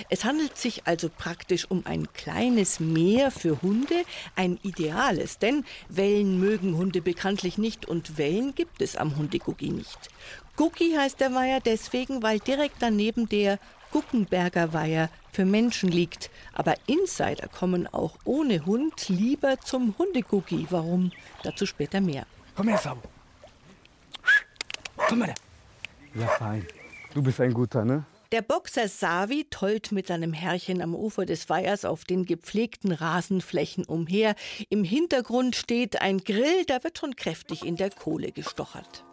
Es handelt sich also praktisch um ein kleines Meer für Hunde, ein ideales, denn Wellen mögen Hunde bekanntlich nicht und Wellen gibt es am Hundegucki nicht. Gucki heißt der Weiher deswegen, weil direkt daneben der Guckenberger Weiher für Menschen liegt. Aber Insider kommen auch ohne Hund lieber zum Hundegucki. Warum? Dazu später mehr. Komm her, Sabo. Komm mal. Ja, fein. Du bist ein guter, ne? Der Boxer Savi tollt mit seinem Herrchen am Ufer des Weihers auf den gepflegten Rasenflächen umher. Im Hintergrund steht ein Grill, da wird schon kräftig in der Kohle gestochert.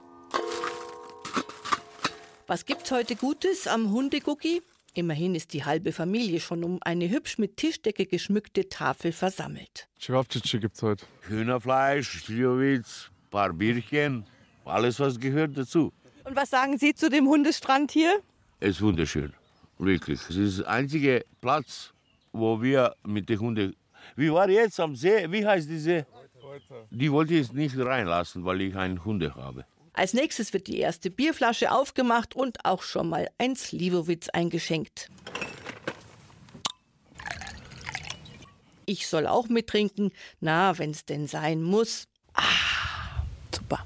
Was gibt's heute Gutes am Hundegucki? Immerhin ist die halbe Familie schon um eine hübsch mit Tischdecke geschmückte Tafel versammelt. Cevapcici gibt's heute. Hühnerfleisch, Sliowitz, paar Bierchen, alles was gehört dazu. Und was sagen Sie zu dem Hundestrand hier? Es ist wunderschön, wirklich. Es ist der einzige Platz, wo wir mit den Hunden. Wie war jetzt am See? Wie heißt diese? Die wollte ich jetzt nicht reinlassen, weil ich einen Hunde habe. Als nächstes wird die erste Bierflasche aufgemacht und auch schon mal ein Slivovitz eingeschenkt. Ich soll auch mittrinken. Na, wenn's denn sein muss. Ah, super.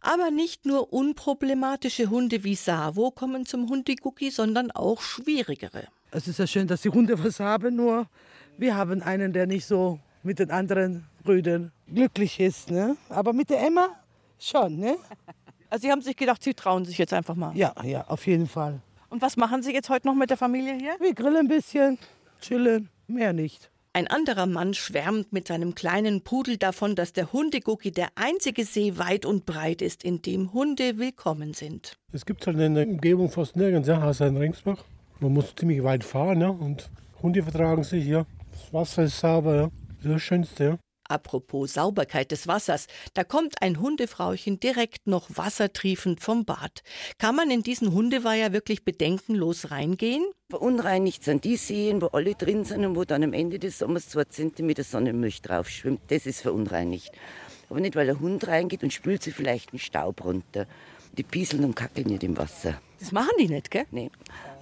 Aber nicht nur unproblematische Hunde wie Savo kommen zum Hundegucki, sondern auch schwierigere. Es ist ja schön, dass die Hunde was haben, nur wir haben einen, der nicht so mit den anderen Rüden glücklich ist. Ne? Aber mit der Emma schon, ne? Also Sie haben sich gedacht, Sie trauen sich jetzt einfach mal. Ja, ja, auf jeden Fall. Und was machen Sie jetzt heute noch mit der Familie hier? Wir grillen ein bisschen, chillen, mehr nicht. Ein anderer Mann schwärmt mit seinem kleinen Pudel davon, dass der Hundegucki der einzige See weit und breit ist, in dem Hunde willkommen sind. Es gibt halt in der Umgebung fast nirgends, ja, außer in Ringsburg. Man muss ziemlich weit fahren, ja, und Hunde vertragen sich, ja. Das Wasser ist sauber, ja. Das ist das Schönste, ja. Apropos Sauberkeit des Wassers, da kommt ein Hundefrauchen direkt noch wassertriefend vom Bad. Kann man in diesen Hundeweiher wirklich bedenkenlos reingehen? Verunreinigt sind die Seen, wo alle drin sind und wo dann am Ende des Sommers zwei Zentimeter Sonnenmilch drauf schwimmt. Das ist verunreinigt. Aber nicht, weil der Hund reingeht und spült sie vielleicht einen Staub runter. Die pieseln und kackeln nicht im Wasser. Das machen die nicht, gell? Nee.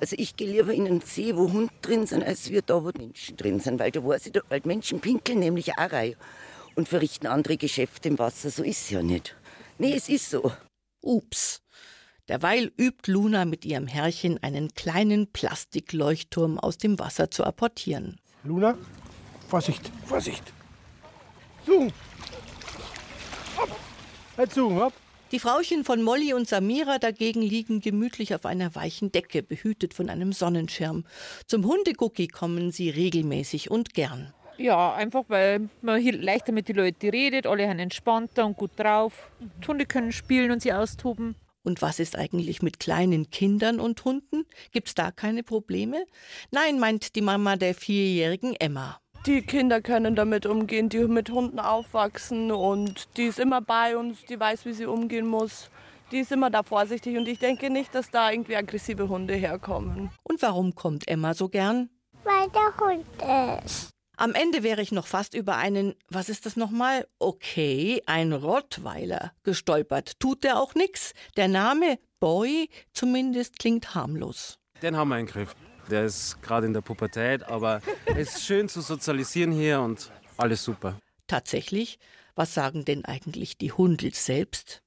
Also ich gehe lieber in einen See, wo Hunde drin sind, als wir da, wo Menschen drin sind. Weil da weiß ich, weil Menschen pinkeln nämlich auch rein und verrichten andere Geschäfte im Wasser. So ist es ja nicht. Nee, es ist so. Ups. Derweil übt Luna mit ihrem Herrchen einen kleinen Plastikleuchtturm aus dem Wasser zu apportieren. Luna, Vorsicht, Vorsicht. Zoom. Hopp. Halt zu, hopp. Die Frauchen von Molly und Samira dagegen liegen gemütlich auf einer weichen Decke, behütet von einem Sonnenschirm. Zum Hundegucki kommen sie regelmäßig und gern. Ja, einfach weil man hier leichter mit den Leuten redet, alle haben entspannter und gut drauf. Die Hunde können spielen und sie austoben. Und was ist eigentlich mit kleinen Kindern und Hunden? Gibt's da keine Probleme? Nein, meint die Mama der vierjährigen Emma. Die Kinder können damit umgehen, die mit Hunden aufwachsen und die ist immer bei uns, die weiß, wie sie umgehen muss. Die ist immer da vorsichtig und ich denke nicht, dass da irgendwie aggressive Hunde herkommen. Und warum kommt Emma so gern? Weil der Hund ist. Am Ende wäre ich noch fast über einen, was ist das nochmal? Okay, ein Rottweiler gestolpert. Tut der auch nix? Der Name Boy zumindest klingt harmlos. Den haben wir im Griff. Der ist gerade in der Pubertät, aber es ist schön zu sozialisieren hier und alles super. Tatsächlich? Was sagen denn eigentlich die Hundels selbst?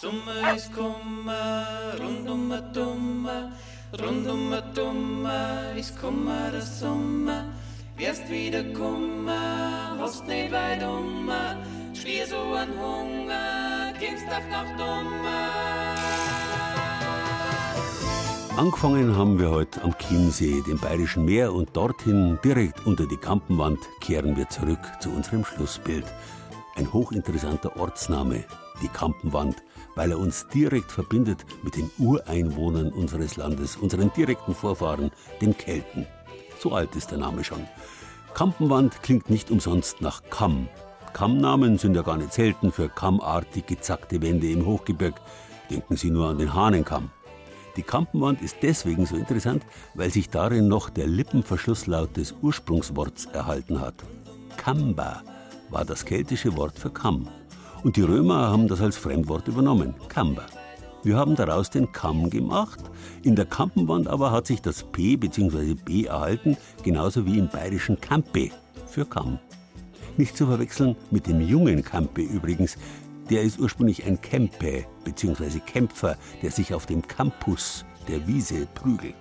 Sommer ist Kummer, rund um den Dummer, rund um den Dummer ist Kummer der Sommer. Wirst wieder Kummer, hast nicht weit ummer, schwer so ein Hunger, kommst auf Nacht dummer. Angefangen haben wir heute am Chiemsee, dem Bayerischen Meer, und dorthin, direkt unter die Kampenwand, kehren wir zurück zu unserem Schlussbild. Ein hochinteressanter Ortsname, die Kampenwand, weil er uns direkt verbindet mit den Ureinwohnern unseres Landes, unseren direkten Vorfahren, den Kelten. So alt ist der Name schon. Kampenwand klingt nicht umsonst nach Kamm. Kammnamen sind ja gar nicht selten für kammartig gezackte Wände im Hochgebirg. Denken Sie nur an den Hahnenkamm. Die Kampenwand ist deswegen so interessant, weil sich darin noch der Lippenverschlusslaut des Ursprungsworts erhalten hat. Kamba war das keltische Wort für Kamm. Und die Römer haben das als Fremdwort übernommen, Kamba. Wir haben daraus den Kamm gemacht. In der Kampenwand aber hat sich das P bzw. B erhalten, genauso wie im bayerischen Kampe für Kamm. Nicht zu verwechseln mit dem jungen Kampe übrigens, der ist ursprünglich ein Kempe bzw. Kämpfer, der sich auf dem Campus der Wiese prügelt.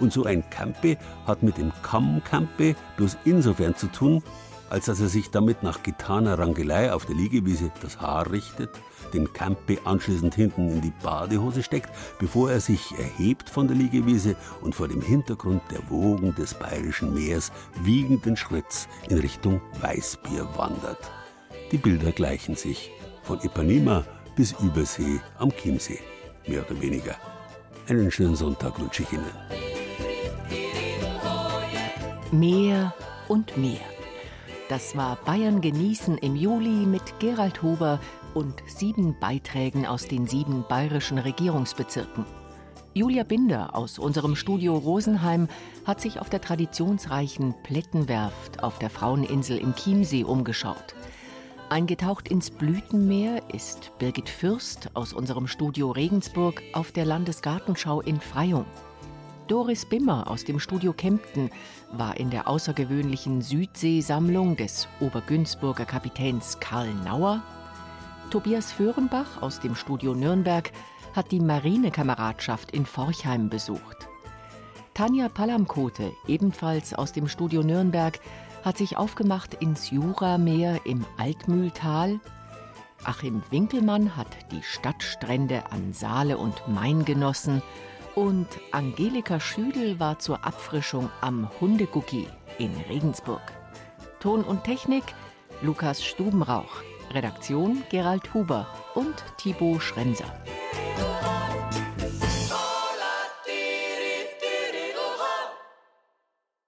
Und so ein Kampe hat mit dem Kammkampe bloß insofern zu tun, als dass er sich damit nach getaner Rangelei auf der Liegewiese das Haar richtet, den Kampe anschließend hinten in die Badehose steckt, bevor er sich erhebt von der Liegewiese und vor dem Hintergrund der Wogen des bayerischen Meers wiegenden Schritts in Richtung Weißbier wandert. Die Bilder gleichen sich von Ipanema bis Übersee am Chiemsee, mehr oder weniger. Einen schönen Sonntag wünsche ich Ihnen. Mehr und mehr. Das war Bayern genießen im Juli mit Gerald Huber und sieben Beiträgen aus den sieben bayerischen Regierungsbezirken. Julia Binder aus unserem Studio Rosenheim hat sich auf der traditionsreichen Plettenwerft auf der Fraueninsel im Chiemsee umgeschaut. Eingetaucht ins Blütenmeer ist Birgit Fürst aus unserem Studio Regensburg auf der Landesgartenschau in Freyung. Doris Bimmer aus dem Studio Kempten war in der außergewöhnlichen Südseesammlung des Obergünzburger Kapitäns Karl Nauer. Tobias Föhrenbach aus dem Studio Nürnberg hat die Marinekameradschaft in Forchheim besucht. Tanja Palamkote, ebenfalls aus dem Studio Nürnberg, hat sich aufgemacht ins Jurameer im Altmühltal. Achim Winkelmann hat die Stadtstrände an Saale und Main genossen und Angelika Schüdel war zur Abfrischung am Hundegucki in Regensburg. Ton und Technik Lukas Stubenrauch, Redaktion Gerald Huber und Thibaut Schrenser.